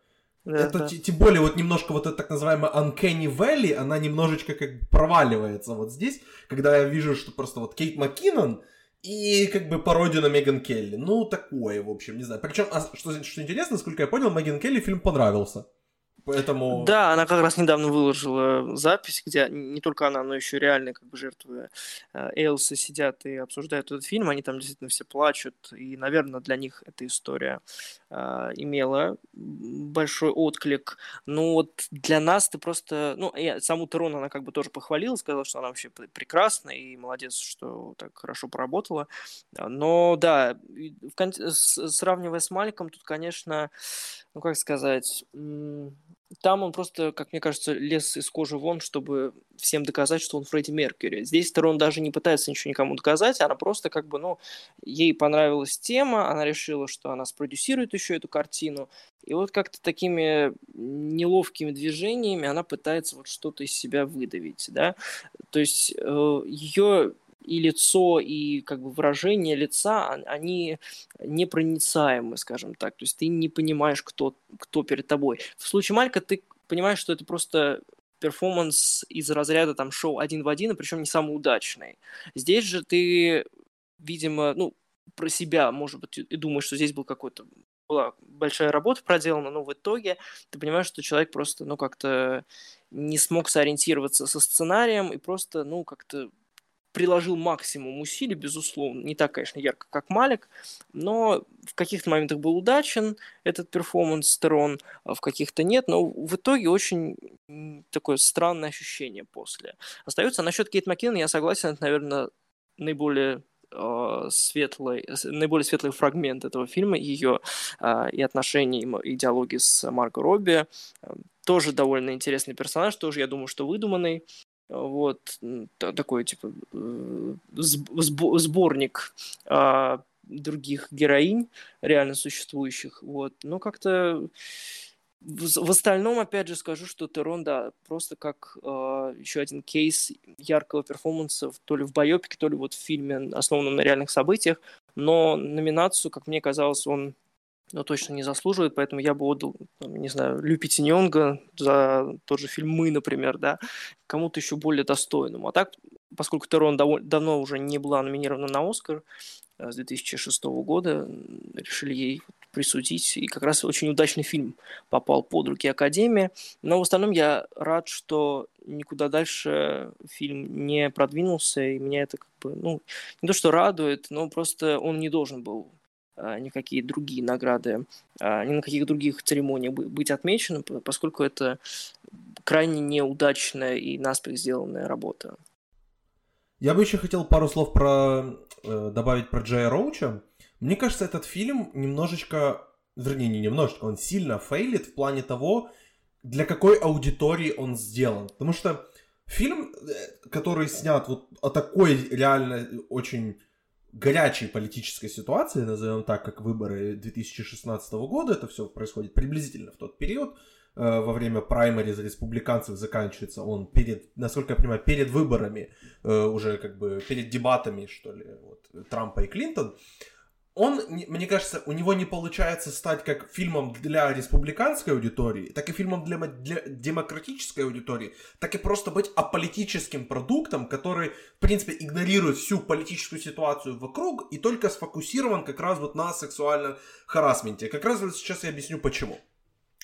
[SPEAKER 1] да, это да. тем более вот немножко вот эта так называемая Uncanny Valley, она немножечко как бы проваливается вот здесь, когда я вижу, что просто вот Кейт МакКиннон и как бы пародию на Меган Келли. Ну, такое, в общем, не знаю. Причем, а, что, что интересно, насколько я понял, Меган Келли фильм понравился. Поэтому...
[SPEAKER 4] Да, она как раз недавно выложила запись, где не только она, но еще реальные как бы жертвы э, Элсы сидят и обсуждают этот фильм. Они там действительно все плачут. И, наверное, для них эта история э, имела большой отклик. Ну вот для нас ты просто... Ну, я, саму Терон она как бы тоже похвалила, сказала, что она вообще прекрасна и молодец, что так хорошо поработала. Но да, в кон... сравнивая с Маликом, тут, конечно, ну как сказать там он просто, как мне кажется, лез из кожи вон, чтобы всем доказать, что он Фредди Меркьюри. Здесь Терон даже не пытается ничего никому доказать, она просто как бы, ну, ей понравилась тема, она решила, что она спродюсирует еще эту картину, и вот как-то такими неловкими движениями она пытается вот что-то из себя выдавить, да. То есть э, ее и лицо, и как бы выражение лица, они непроницаемы, скажем так. То есть ты не понимаешь, кто, кто перед тобой. В случае Малька ты понимаешь, что это просто перформанс из разряда там шоу один в один, и причем не самый удачный. Здесь же ты, видимо, ну, про себя, может быть, и думаешь, что здесь был какой-то была большая работа проделана, но в итоге ты понимаешь, что человек просто, ну, как-то не смог сориентироваться со сценарием и просто, ну, как-то приложил максимум усилий, безусловно. Не так, конечно, ярко, как Малик, но в каких-то моментах был удачен этот перформанс Терон, а в каких-то нет, но в итоге очень такое странное ощущение после. Остается насчет Кейт Маккинон, я согласен, это, наверное, наиболее э, светлый, наиболее светлый фрагмент этого фильма, ее э, и отношений, и диалоги с Марго Робби. Тоже довольно интересный персонаж, тоже, я думаю, что выдуманный вот такой типа э, сборник а, других героинь реально существующих вот но как-то в, остальном, опять же, скажу, что Терон, да, просто как э, еще один кейс яркого перформанса, то ли в байопике, то ли вот в фильме, основанном на реальных событиях. Но номинацию, как мне казалось, он но точно не заслуживает, поэтому я бы отдал, там, не знаю, Лю Петиньонга за тот же фильм «Мы», например, да, кому-то еще более достойному. А так, поскольку Терон дав- давно уже не была номинирована на «Оскар», э, с 2006 года решили ей присудить, и как раз очень удачный фильм попал под руки Академии. Но в остальном я рад, что никуда дальше фильм не продвинулся, и меня это как бы, ну, не то что радует, но просто он не должен был никакие другие награды, а, ни на каких других церемониях быть отмеченным, поскольку это крайне неудачная и наспех сделанная работа.
[SPEAKER 1] Я бы еще хотел пару слов про э, добавить про Джея Роуча. Мне кажется, этот фильм немножечко, вернее, не немножечко, он сильно фейлит в плане того, для какой аудитории он сделан. Потому что фильм, э, который снят вот о такой реально очень горячей политической ситуации, назовем так, как выборы 2016 года, это все происходит приблизительно в тот период, э, во время праймари за республиканцев заканчивается он перед, насколько я понимаю, перед выборами, э, уже как бы перед дебатами, что ли, вот, Трампа и Клинтон он, мне кажется, у него не получается стать как фильмом для республиканской аудитории, так и фильмом для, для демократической аудитории, так и просто быть аполитическим продуктом, который, в принципе, игнорирует всю политическую ситуацию вокруг и только сфокусирован как раз вот на сексуальном харасменте. Как раз вот сейчас я объясню почему.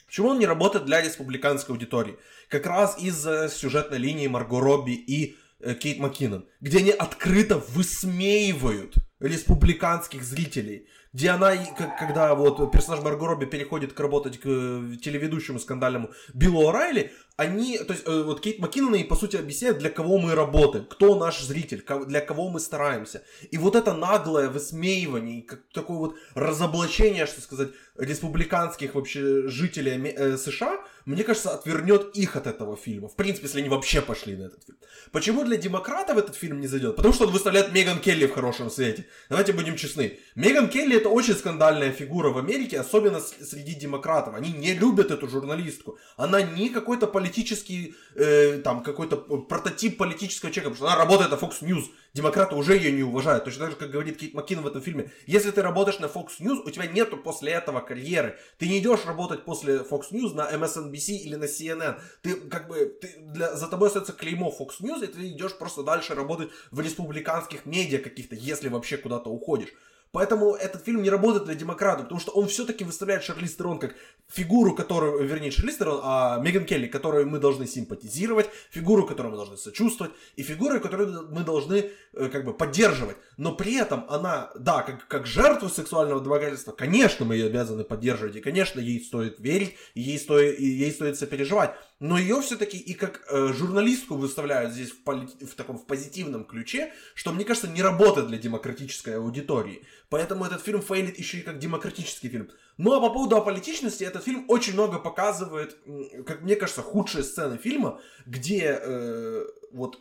[SPEAKER 1] Почему он не работает для республиканской аудитории? Как раз из-за сюжетной линии Марго Робби и Кейт Маккинон, где они открыто высмеивают республиканских зрителей, где она, когда вот персонаж Марго Робби переходит к работать к э, телеведущему скандальному. Биллу О'Райли, они, то есть, э, вот Кейт Маккинон и, по сути, объясняет, для кого мы работаем, кто наш зритель, для кого мы стараемся. И вот это наглое высмеивание, как такое вот разоблачение, что сказать, республиканских вообще жителей э, США, мне кажется, отвернет их от этого фильма. В принципе, если они вообще пошли на этот фильм. Почему для демократов этот фильм не зайдет? Потому что он выставляет Меган Келли в хорошем свете. Давайте будем честны. Меган Келли это очень скандальная фигура в Америке, особенно среди демократов. Они не любят эту журналистку. Она не какой-то политический, э, там, какой-то прототип политического человека, потому что она работает на Fox News. Демократы уже ее не уважают. Точно так же, как говорит Кейт Маккин в этом фильме. Если ты работаешь на Fox News, у тебя нету после этого карьеры. Ты не идешь работать после Fox News на MSNBC или на CNN. Ты как бы, ты, для, за тобой остается клеймо Fox News, и ты идешь просто дальше работать в республиканских медиа каких-то, если вообще куда-то уходишь. Поэтому этот фильм не работает для демократов, потому что он все-таки выставляет Шарлиз Терон как фигуру, которую, вернее, Шарлиз Терон, а Меган Келли, которой мы должны симпатизировать, фигуру, которой мы должны сочувствовать, и фигуру, которую мы должны э, как бы поддерживать. Но при этом она, да, как, как жертву сексуального домогательства, конечно, мы ее обязаны поддерживать, и, конечно, ей стоит верить, и ей стоит, и ей стоит сопереживать но ее все-таки и как э, журналистку выставляют здесь в, поли- в таком в позитивном ключе, что, мне кажется, не работает для демократической аудитории. Поэтому этот фильм фейлит еще и как демократический фильм. Ну а по поводу аполитичности, этот фильм очень много показывает, как мне кажется, худшие сцены фильма, где э, вот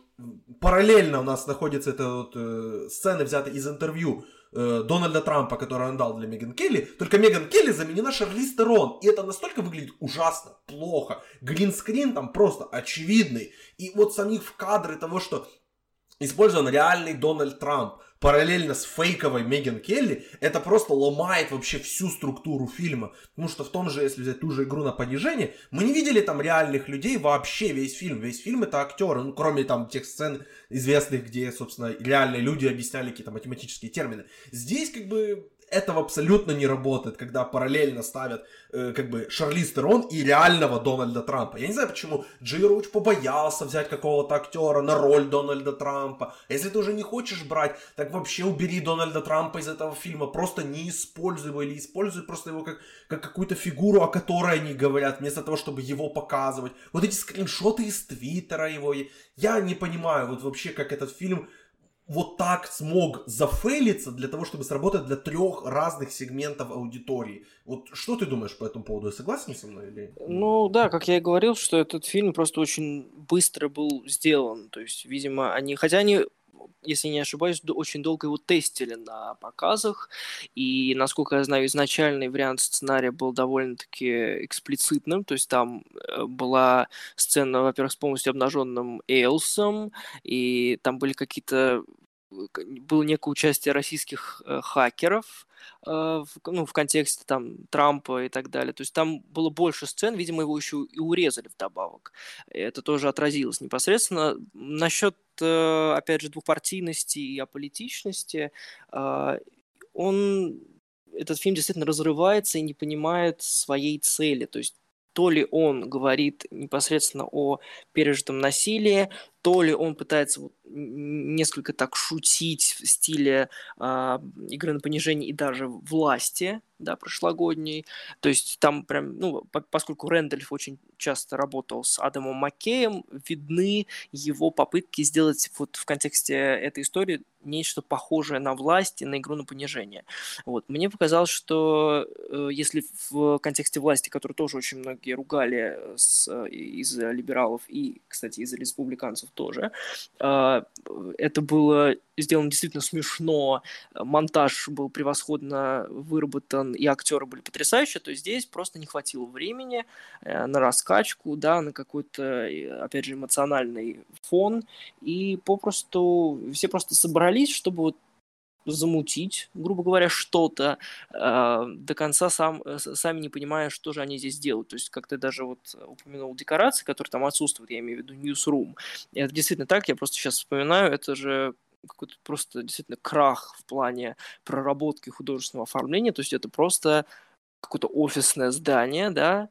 [SPEAKER 1] параллельно у нас находится эта вот э, сцена, взята из интервью э, Дональда Трампа, который он дал для Меган Келли, только Меган Келли заменена Шарлиз Терон. И это настолько выглядит ужасно, плохо. Гринскрин там просто очевидный. И вот самих в кадры того, что использован реальный Дональд Трамп параллельно с фейковой Меган Келли, это просто ломает вообще всю структуру фильма. Потому что в том же, если взять ту же игру на понижение, мы не видели там реальных людей вообще весь фильм. Весь фильм это актеры, ну кроме там тех сцен известных, где, собственно, реальные люди объясняли какие-то математические термины. Здесь как бы этого абсолютно не работает, когда параллельно ставят э, как бы Шарлиз Терон и реального Дональда Трампа. Я не знаю, почему Джей Роуч побоялся взять какого-то актера на роль Дональда Трампа. Если ты уже не хочешь брать, так вообще убери Дональда Трампа из этого фильма. Просто не используй его или используй просто его как, как какую-то фигуру, о которой они говорят, вместо того, чтобы его показывать. Вот эти скриншоты из Твиттера его. Я не понимаю вот вообще, как этот фильм вот так смог зафейлиться для того, чтобы сработать для трех разных сегментов аудитории. Вот что ты думаешь по этому поводу? Согласен со мной или?
[SPEAKER 4] Ну да, как я и говорил, что этот фильм просто очень быстро был сделан. То есть, видимо, они, хотя они если не ошибаюсь, очень долго его тестили на показах, и, насколько я знаю, изначальный вариант сценария был довольно-таки эксплицитным, то есть там э, была сцена, во-первых, с полностью обнаженным Эйлсом, и там были какие-то было некое участие российских э, хакеров, э, в, ну, в контексте там Трампа и так далее. То есть там было больше сцен, видимо, его еще и урезали вдобавок. Это тоже отразилось непосредственно. Насчет, э, опять же, двухпартийности и аполитичности, э, он этот фильм действительно разрывается и не понимает своей цели. То есть то ли он говорит непосредственно о пережитом насилии, то ли он пытается вот несколько так шутить в стиле э, игры на понижение и даже власти, да, прошлогодней. То есть там прям, ну, по поскольку Рэндальф очень часто работал с Адамом Маккеем, видны его попытки сделать вот в контексте этой истории нечто похожее на власть и на игру на понижение. Вот. Мне показалось, что э, если в контексте власти, которую тоже очень многие ругали с, из либералов и, кстати, из республиканцев тоже. А, это было сделано действительно смешно, монтаж был превосходно выработан, и актеры были потрясающие, то здесь просто не хватило времени э, на раскачку, да, на какой-то, опять же, эмоциональный фон, и попросту все просто собрались, чтобы вот замутить, грубо говоря, что-то, э, до конца сам, э, сами не понимая, что же они здесь делают. То есть, как ты даже вот упомянул декорации, которые там отсутствуют, я имею в виду newsroom. Это действительно так, я просто сейчас вспоминаю, это же какой-то просто действительно крах в плане проработки художественного оформления, то есть это просто какое-то офисное здание, да,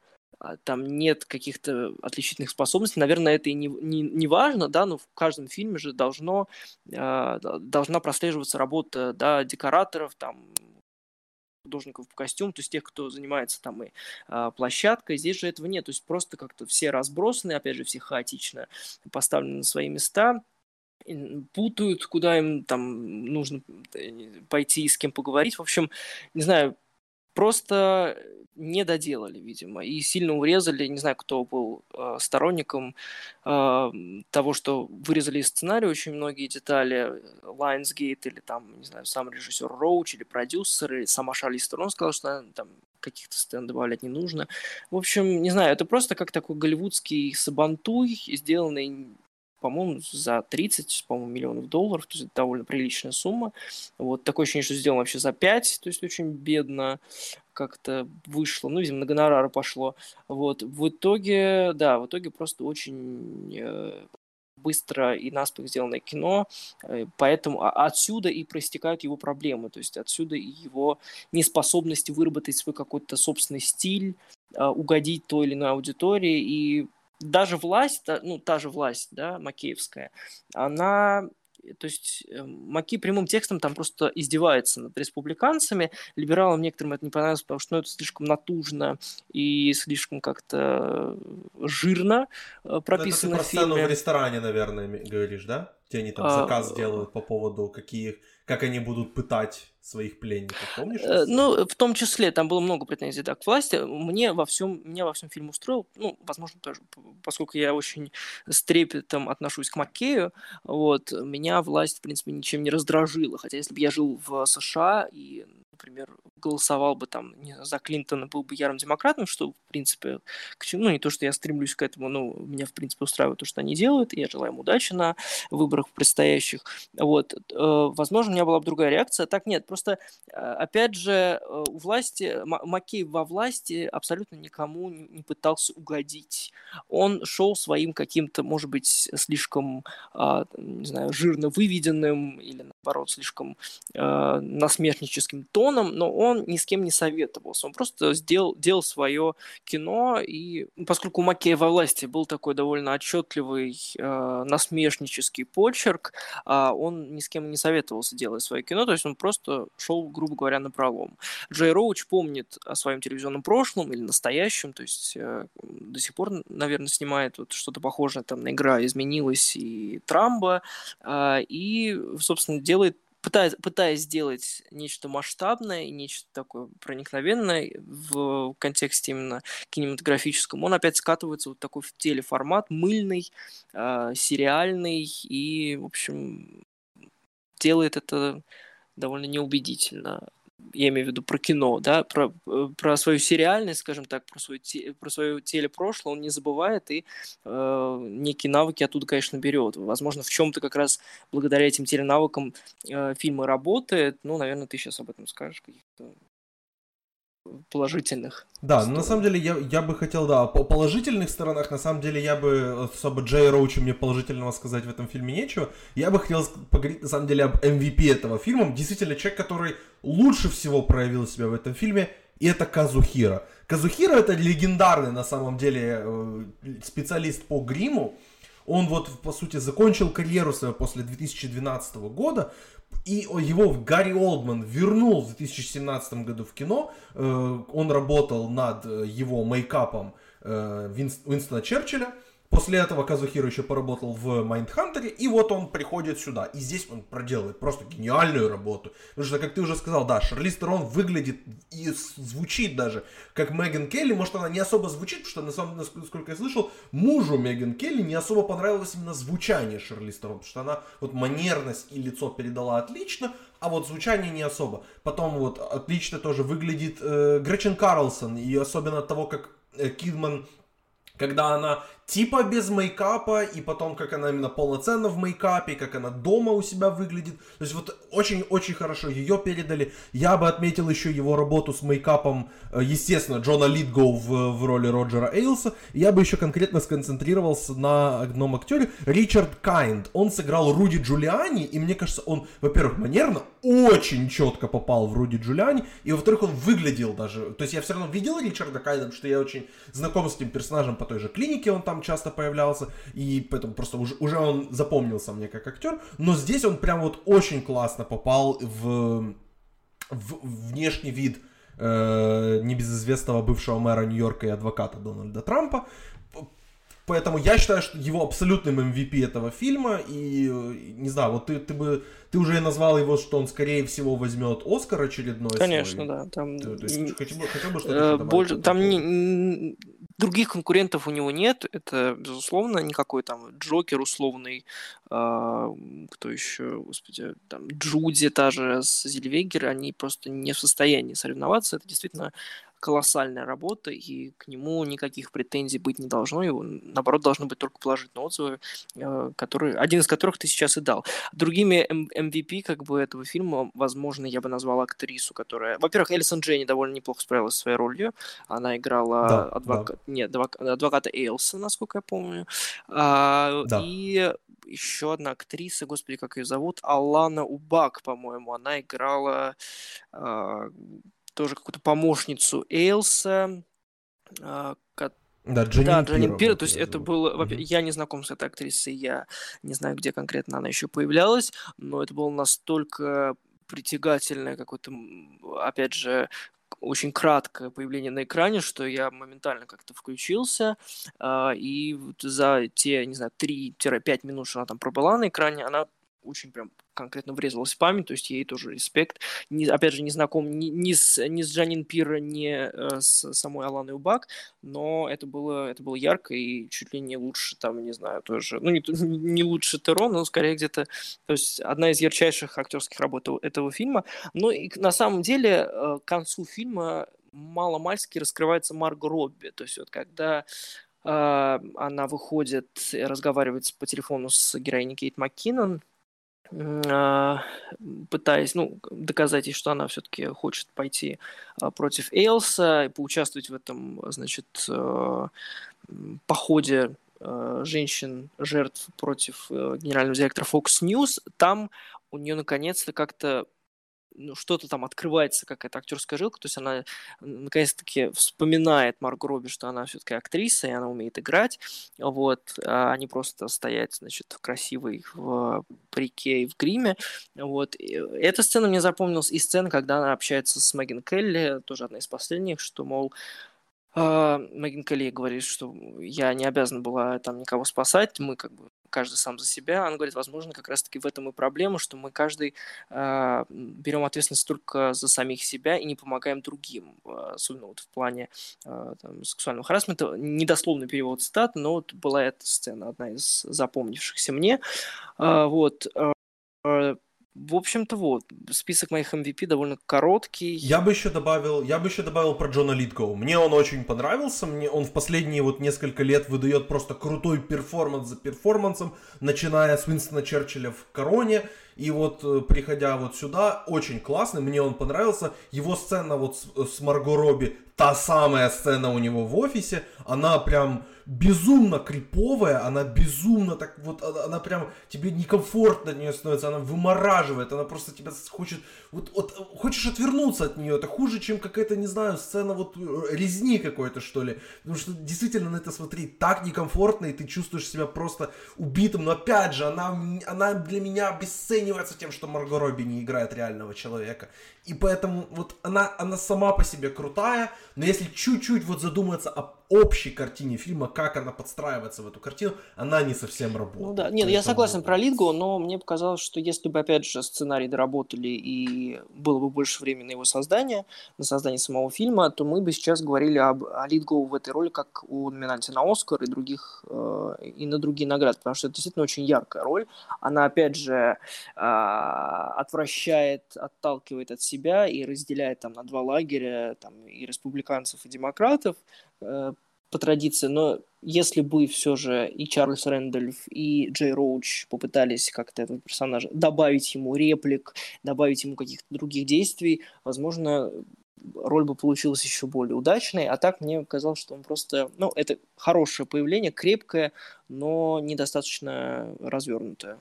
[SPEAKER 4] там нет каких-то отличительных способностей. Наверное, это и не, не, не важно, да, но в каждом фильме же должно, э, должна прослеживаться работа да, декораторов, там, художников по костюму, то есть тех, кто занимается там и а, площадкой. Здесь же этого нет, то есть просто как-то все разбросаны, опять же, все хаотично поставлены на свои места путают, куда им там нужно э, пойти и с кем поговорить. В общем, не знаю, просто не доделали, видимо, и сильно урезали. Не знаю, кто был э, сторонником э, того, что вырезали из сценария очень многие детали. Lionsgate или там, не знаю, сам режиссер Роуч или продюсер, или сама Шарли Стерон сказала, что там каких-то сцен добавлять не нужно. В общем, не знаю, это просто как такой голливудский сабантуй, сделанный по-моему, за 30, по-моему, миллионов долларов, то есть довольно приличная сумма. Вот, такое ощущение, что сделано вообще за 5, то есть очень бедно как-то вышло, ну, видимо, на гонорары пошло. Вот, в итоге, да, в итоге просто очень э, быстро и наспех сделанное кино, э, поэтому отсюда и проистекают его проблемы, то есть отсюда и его неспособность выработать свой какой-то собственный стиль, э, угодить той или иной аудитории, и даже власть, ну, та же власть, да, макеевская, она то есть э, Маки прямым текстом там просто издевается над республиканцами. Либералам некоторым это не понравилось, потому что ну, это слишком натужно и слишком как-то жирно э, прописано
[SPEAKER 1] ну, это ты про сцену в ресторане, наверное, говоришь, да? Где они там а, заказ а, делают по поводу каких, как они будут пытать своих пленников, помнишь?
[SPEAKER 4] Э, ну, в том числе, там было много претензий да, к власти. Мне во всем, меня во всем фильм устроил, ну, возможно, тоже, поскольку я очень с трепетом отношусь к Маккею, вот, меня власть, в принципе, ничем не раздражила. Хотя, если бы я жил в США и, например, голосовал бы там не, за Клинтона, был бы ярым демократом, что, в принципе, к чему, ну, не то, что я стремлюсь к этому, но меня, в принципе, устраивает то, что они делают, и я желаю им удачи на выборах предстоящих. Вот, э, возможно, у меня была бы другая реакция. Так нет, просто, э, опять же, э, у власти, Маккей во власти абсолютно никому не пытался угодить. Он шел своим каким-то, может быть, слишком, а, не знаю, жирно выведенным или, наоборот, слишком насмешническим тоном, но он ни с кем не советовался. Он просто сделал, делал свое кино, и поскольку у Макея во власти был такой довольно отчетливый э, насмешнический почерк, э, он ни с кем не советовался делать свое кино, то есть он просто шел, грубо говоря, на пролом. Джей Роуч помнит о своем телевизионном прошлом или настоящем, то есть э, до сих пор, наверное, снимает вот что-то похожее там на «Игра изменилась» и «Трамба», э, и, собственно, делает пытаясь, пытаясь сделать нечто масштабное нечто такое проникновенное в контексте именно кинематографическом, он опять скатывается вот такой в телеформат, мыльный, э, сериальный и, в общем, делает это довольно неубедительно я имею в виду про кино, да, про, э, про свою сериальность, скажем так, про, свою, про свое телепрошлое он не забывает и э, некие навыки оттуда, конечно, берет. Возможно, в чем-то как раз благодаря этим теленавыкам э, фильмы работают. Ну, наверное, ты сейчас об этом скажешь, положительных.
[SPEAKER 1] Да, сторон. на самом деле я, я бы хотел, да, по положительных сторонах, на самом деле я бы особо Джей Роучу мне положительного сказать в этом фильме нечего. Я бы хотел поговорить на самом деле об MVP этого фильма. Действительно, человек, который лучше всего проявил себя в этом фильме, и это Казухира. Казухира это легендарный на самом деле э, специалист по гриму. Он вот, по сути, закончил карьеру свою после 2012 года, и его Гарри Олдман вернул в 2017 году в кино. Э, он работал над э, его мейкапом э, Уинстона Черчилля. После этого Казухиро еще поработал в Майндхантере, и вот он приходит сюда. И здесь он проделывает просто гениальную работу. Потому что, как ты уже сказал, да, Шарлиз Терон выглядит и звучит даже как Меган Келли. Может, она не особо звучит, потому что, на самом деле, насколько я слышал, мужу Меган Келли не особо понравилось именно звучание Шарлиз Терон. Потому что она вот манерность и лицо передала отлично, а вот звучание не особо. Потом вот отлично тоже выглядит э, Гречин Карлсон, и особенно от того, как э, Кидман когда она типа без мейкапа, и потом как она именно полноценно в мейкапе, как она дома у себя выглядит. То есть вот очень-очень хорошо ее передали. Я бы отметил еще его работу с мейкапом, э, естественно, Джона Литгоу в, в роли Роджера Эйлса. Я бы еще конкретно сконцентрировался на одном актере, Ричард Кайнд. Он сыграл Руди Джулиани, и мне кажется, он, во-первых, манерно очень четко попал в Руди Джулиани, и во-вторых, он выглядел даже... То есть я все равно видел Ричарда Кайнда, потому что я очень знаком с этим персонажем по той же клинике, он там там часто появлялся, и поэтому просто уже, уже он запомнился мне как актер, но здесь он прям вот очень классно попал в, в внешний вид э, небезызвестного бывшего мэра Нью-Йорка и адвоката Дональда Трампа. Поэтому я считаю, что его абсолютным MVP этого фильма, и не знаю, вот ты, ты бы ты уже назвал его, что он скорее всего возьмет Оскар очередной.
[SPEAKER 4] Конечно,
[SPEAKER 1] свой.
[SPEAKER 4] да. Там...
[SPEAKER 1] То, то есть, хотел, хотел бы что-то
[SPEAKER 4] э, больше, Там не, других конкурентов у него нет, это безусловно никакой там Джокер условный, а, кто еще, господи, там Джуди та же с Зельвегер, они просто не в состоянии соревноваться. Это действительно колоссальная работа, и к нему никаких претензий быть не должно, его, наоборот, должны быть только положительные отзывы, э, которые, один из которых ты сейчас и дал. Другими MVP как бы этого фильма, возможно, я бы назвал актрису, которая... Во-первых, Элисон Дженни довольно неплохо справилась со своей ролью. Она играла да, адвока... да. Нет, адвоката Эйлса, насколько я помню. А, да. И еще одна актриса, господи, как ее зовут, Алана Убак, по-моему, она играла а, тоже какую-то помощницу Эйлса,
[SPEAKER 1] а, да, Джанин,
[SPEAKER 4] да, Джанин Пира, то есть это было, mm-hmm. я не знаком с этой актрисой, я не знаю, где конкретно она еще появлялась, но это было настолько притягательное какое-то, опять же, очень краткое появление на экране, что я моментально как-то включился, э, и за те, не знаю, 3-5 минут, что она там пробыла на экране, она очень прям конкретно врезалась в память, то есть ей тоже респект. Не, опять же, не знаком ни, ни, с, ни с Джанин Пира, ни э, с самой Аланой Убак, но это было, это было ярко и чуть ли не лучше, там, не знаю, тоже, ну, не, не лучше Теро, но скорее где-то, то есть одна из ярчайших актерских работ этого фильма. Но и на самом деле э, к концу фильма мало-мальски раскрывается Марго Робби, то есть вот когда э, она выходит, разговаривает по телефону с героиней Кейт МакКиннон, пытаясь, ну, доказать ей, что она все-таки хочет пойти а, против Эйлса и поучаствовать в этом, значит, а, походе женщин, жертв против э, генерального директора Fox News, там у нее наконец-то как-то ну, что-то там открывается, какая-то актерская жилка, то есть она наконец-таки вспоминает Марго Робби, что она все-таки актриса, и она умеет играть, вот, а не просто стоять, значит, красивой в парике и в гриме, вот. И эта сцена мне запомнилась, и сцена, когда она общается с Меган Келли, тоже одна из последних, что, мол, Меган Келли говорит, что я не обязана была там никого спасать, мы как бы каждый сам за себя. Она говорит, возможно, как раз-таки в этом и проблема, что мы каждый э, берем ответственность только за самих себя и не помогаем другим, особенно вот в плане э, там, сексуального харасмента. Недословный перевод цитат, но вот была эта сцена, одна из запомнившихся мне. Э, вот. Э, в общем-то, вот, список моих MVP довольно короткий.
[SPEAKER 1] Я бы еще добавил, я бы еще добавил про Джона Литгоу. Мне он очень понравился, мне он в последние вот несколько лет выдает просто крутой перформанс за перформансом, начиная с Уинстона Черчилля в Короне, и вот э, приходя вот сюда, очень классный, мне он понравился. Его сцена вот с, с Марго Робби, та самая сцена у него в офисе, она прям безумно криповая, она безумно так вот, она прям тебе некомфортно от нее становится, она вымораживает, она просто тебя хочет, вот, вот хочешь отвернуться от нее, это хуже, чем какая-то, не знаю, сцена вот э, резни какой-то, что ли, потому что действительно на это смотреть так некомфортно, и ты чувствуешь себя просто убитым, но опять же, она, она для меня обесценивается тем, что Марго Робби не играет реального человека, и поэтому вот она, она сама по себе крутая, но если чуть-чуть вот задуматься о общей картине фильма, как она подстраивается в эту картину, она не совсем работает.
[SPEAKER 4] Ну да, нет, я согласен про Литгу, но мне показалось, что если бы, опять же, сценарий доработали и было бы больше времени на его создание, на создание самого фильма, то мы бы сейчас говорили об, о Литгоу в этой роли как о номинанте на Оскар и других, э, и на другие награды, потому что это действительно очень яркая роль. Она, опять же, э, отвращает, отталкивает от себя и разделяет там на два лагеря, там и республиканцев, и демократов, по традиции, но если бы все же и Чарльз Рэндольф, и Джей Роуч попытались как-то этого персонажа добавить ему реплик, добавить ему каких-то других действий, возможно, роль бы получилась еще более удачной, а так мне казалось, что он просто, ну, это хорошее появление, крепкое, но недостаточно развернутое.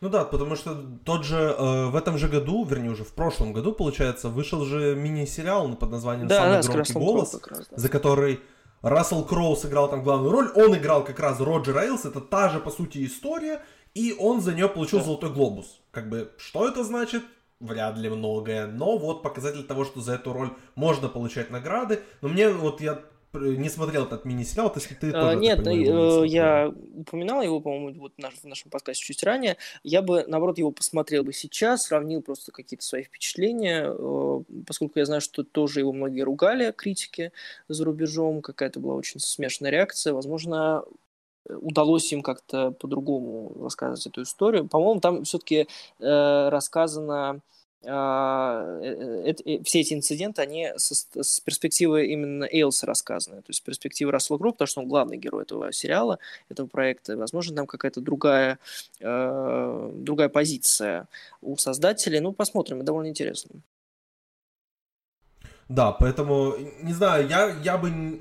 [SPEAKER 1] Ну да, потому что тот же э, в этом же году, вернее уже в прошлом году, получается, вышел же мини-сериал под названием
[SPEAKER 4] да,
[SPEAKER 1] «Самый
[SPEAKER 4] да,
[SPEAKER 1] громкий голос»,
[SPEAKER 4] раз, да.
[SPEAKER 1] за который Рассел Кроу сыграл там главную роль. Он играл как раз Роджер Эйлс, это та же, по сути, история, и он за нее получил да. «Золотой глобус». Как бы, что это значит? вряд ли многое, но вот показатель того, что за эту роль можно получать награды. Но мне вот я не смотрел этот мини-сериал, если ты
[SPEAKER 4] а, тоже, Нет, понимаю, не я упоминал его, по-моему, вот в нашем подкасте чуть ранее. Я бы, наоборот, его посмотрел бы сейчас, сравнил просто какие-то свои впечатления, э, поскольку я знаю, что тоже его многие ругали, критики за рубежом, какая-то была очень смешанная реакция. Возможно, удалось им как-то по-другому рассказывать эту историю. По-моему, там все-таки э, рассказано э, э, все эти инциденты, они с, перспективы именно Эйлса рассказаны, то есть с перспективы Рассела Кроу, потому что он главный герой этого сериала, этого проекта. Возможно, там какая-то другая, э, другая позиция у создателей. Ну, посмотрим, довольно интересно.
[SPEAKER 1] Да, поэтому, не знаю, я, я бы...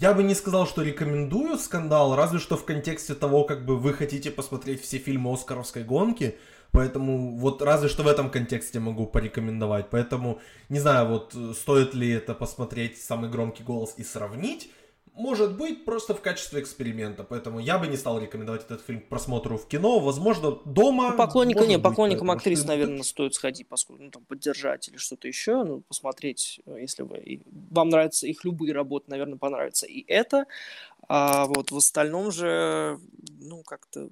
[SPEAKER 1] Я бы не сказал, что рекомендую скандал, разве что в контексте того, как бы вы хотите посмотреть все фильмы Оскаровской гонки, Поэтому вот разве что в этом контексте могу порекомендовать. Поэтому не знаю, вот э, стоит ли это посмотреть самый громкий голос и сравнить. Может быть, просто в качестве эксперимента. Поэтому я бы не стал рекомендовать этот фильм к просмотру в кино. Возможно, дома.
[SPEAKER 4] Ну, поклонника не, поклонникам актрис, что... наверное, стоит сходить, поскольку ну, там поддержать или что-то еще. Ну, посмотреть, э, если вы вам нравятся их любые работы, наверное, понравится и это. А вот в остальном же, ну, как-то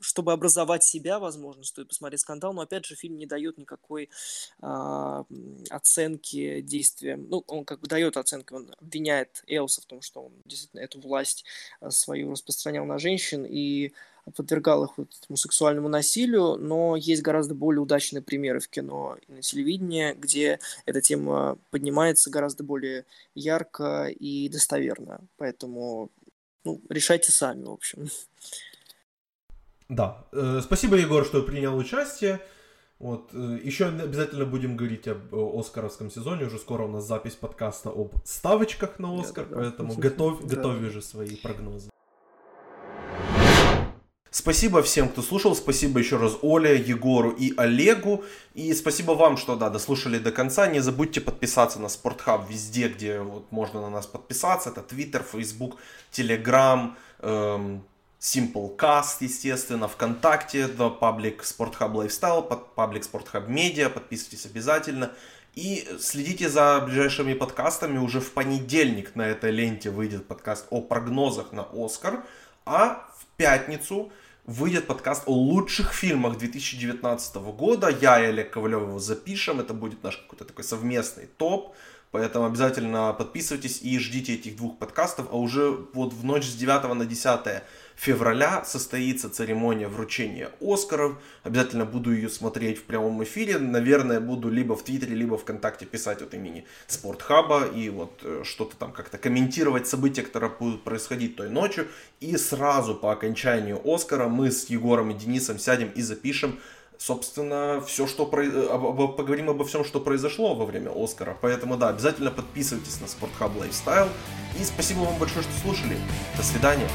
[SPEAKER 4] чтобы образовать себя, возможно, стоит посмотреть скандал, но опять же фильм не дает никакой э, оценки действиям. Ну, он как бы дает оценку, он обвиняет Элса в том, что он действительно эту власть а, свою распространял на женщин и подвергал их вот этому сексуальному насилию, но есть гораздо более удачные примеры в кино и на телевидении, где эта тема поднимается гораздо более ярко и достоверно. Поэтому ну, решайте сами, в общем.
[SPEAKER 1] Да. Э, спасибо, Егор, что принял участие. Вот. Э, еще обязательно будем говорить об Оскаровском сезоне. Уже скоро у нас запись подкаста об ставочках на Оскар, да, да, поэтому да. готовь, готовь уже свои прогнозы. Спасибо всем, кто слушал. Спасибо еще раз Оле, Егору и Олегу. И спасибо вам, что да, дослушали до конца. Не забудьте подписаться на Спортхаб везде, где вот можно на нас подписаться. Это Twitter, Facebook, Telegram, эм, Simplecast, естественно, ВКонтакте, да, паблик Спортхаб Lifestyle, паблик Спортхаб Медиа, подписывайтесь обязательно. И следите за ближайшими подкастами. Уже в понедельник на этой ленте выйдет подкаст о прогнозах на Оскар, а в пятницу выйдет подкаст о лучших фильмах 2019 года. Я и Олег Ковалев его запишем. Это будет наш какой-то такой совместный топ. Поэтому обязательно подписывайтесь и ждите этих двух подкастов. А уже вот в ночь с 9 на 10 февраля состоится церемония вручения Оскаров. Обязательно буду ее смотреть в прямом эфире. Наверное, буду либо в Твиттере, либо ВКонтакте писать от имени Спортхаба и вот э, что-то там как-то комментировать события, которые будут происходить той ночью. И сразу по окончанию Оскара мы с Егором и Денисом сядем и запишем собственно, все, что про... поговорим обо всем, что произошло во время Оскара. Поэтому, да, обязательно подписывайтесь на Спортхаб Lifestyle. И спасибо вам большое, что слушали. До свидания.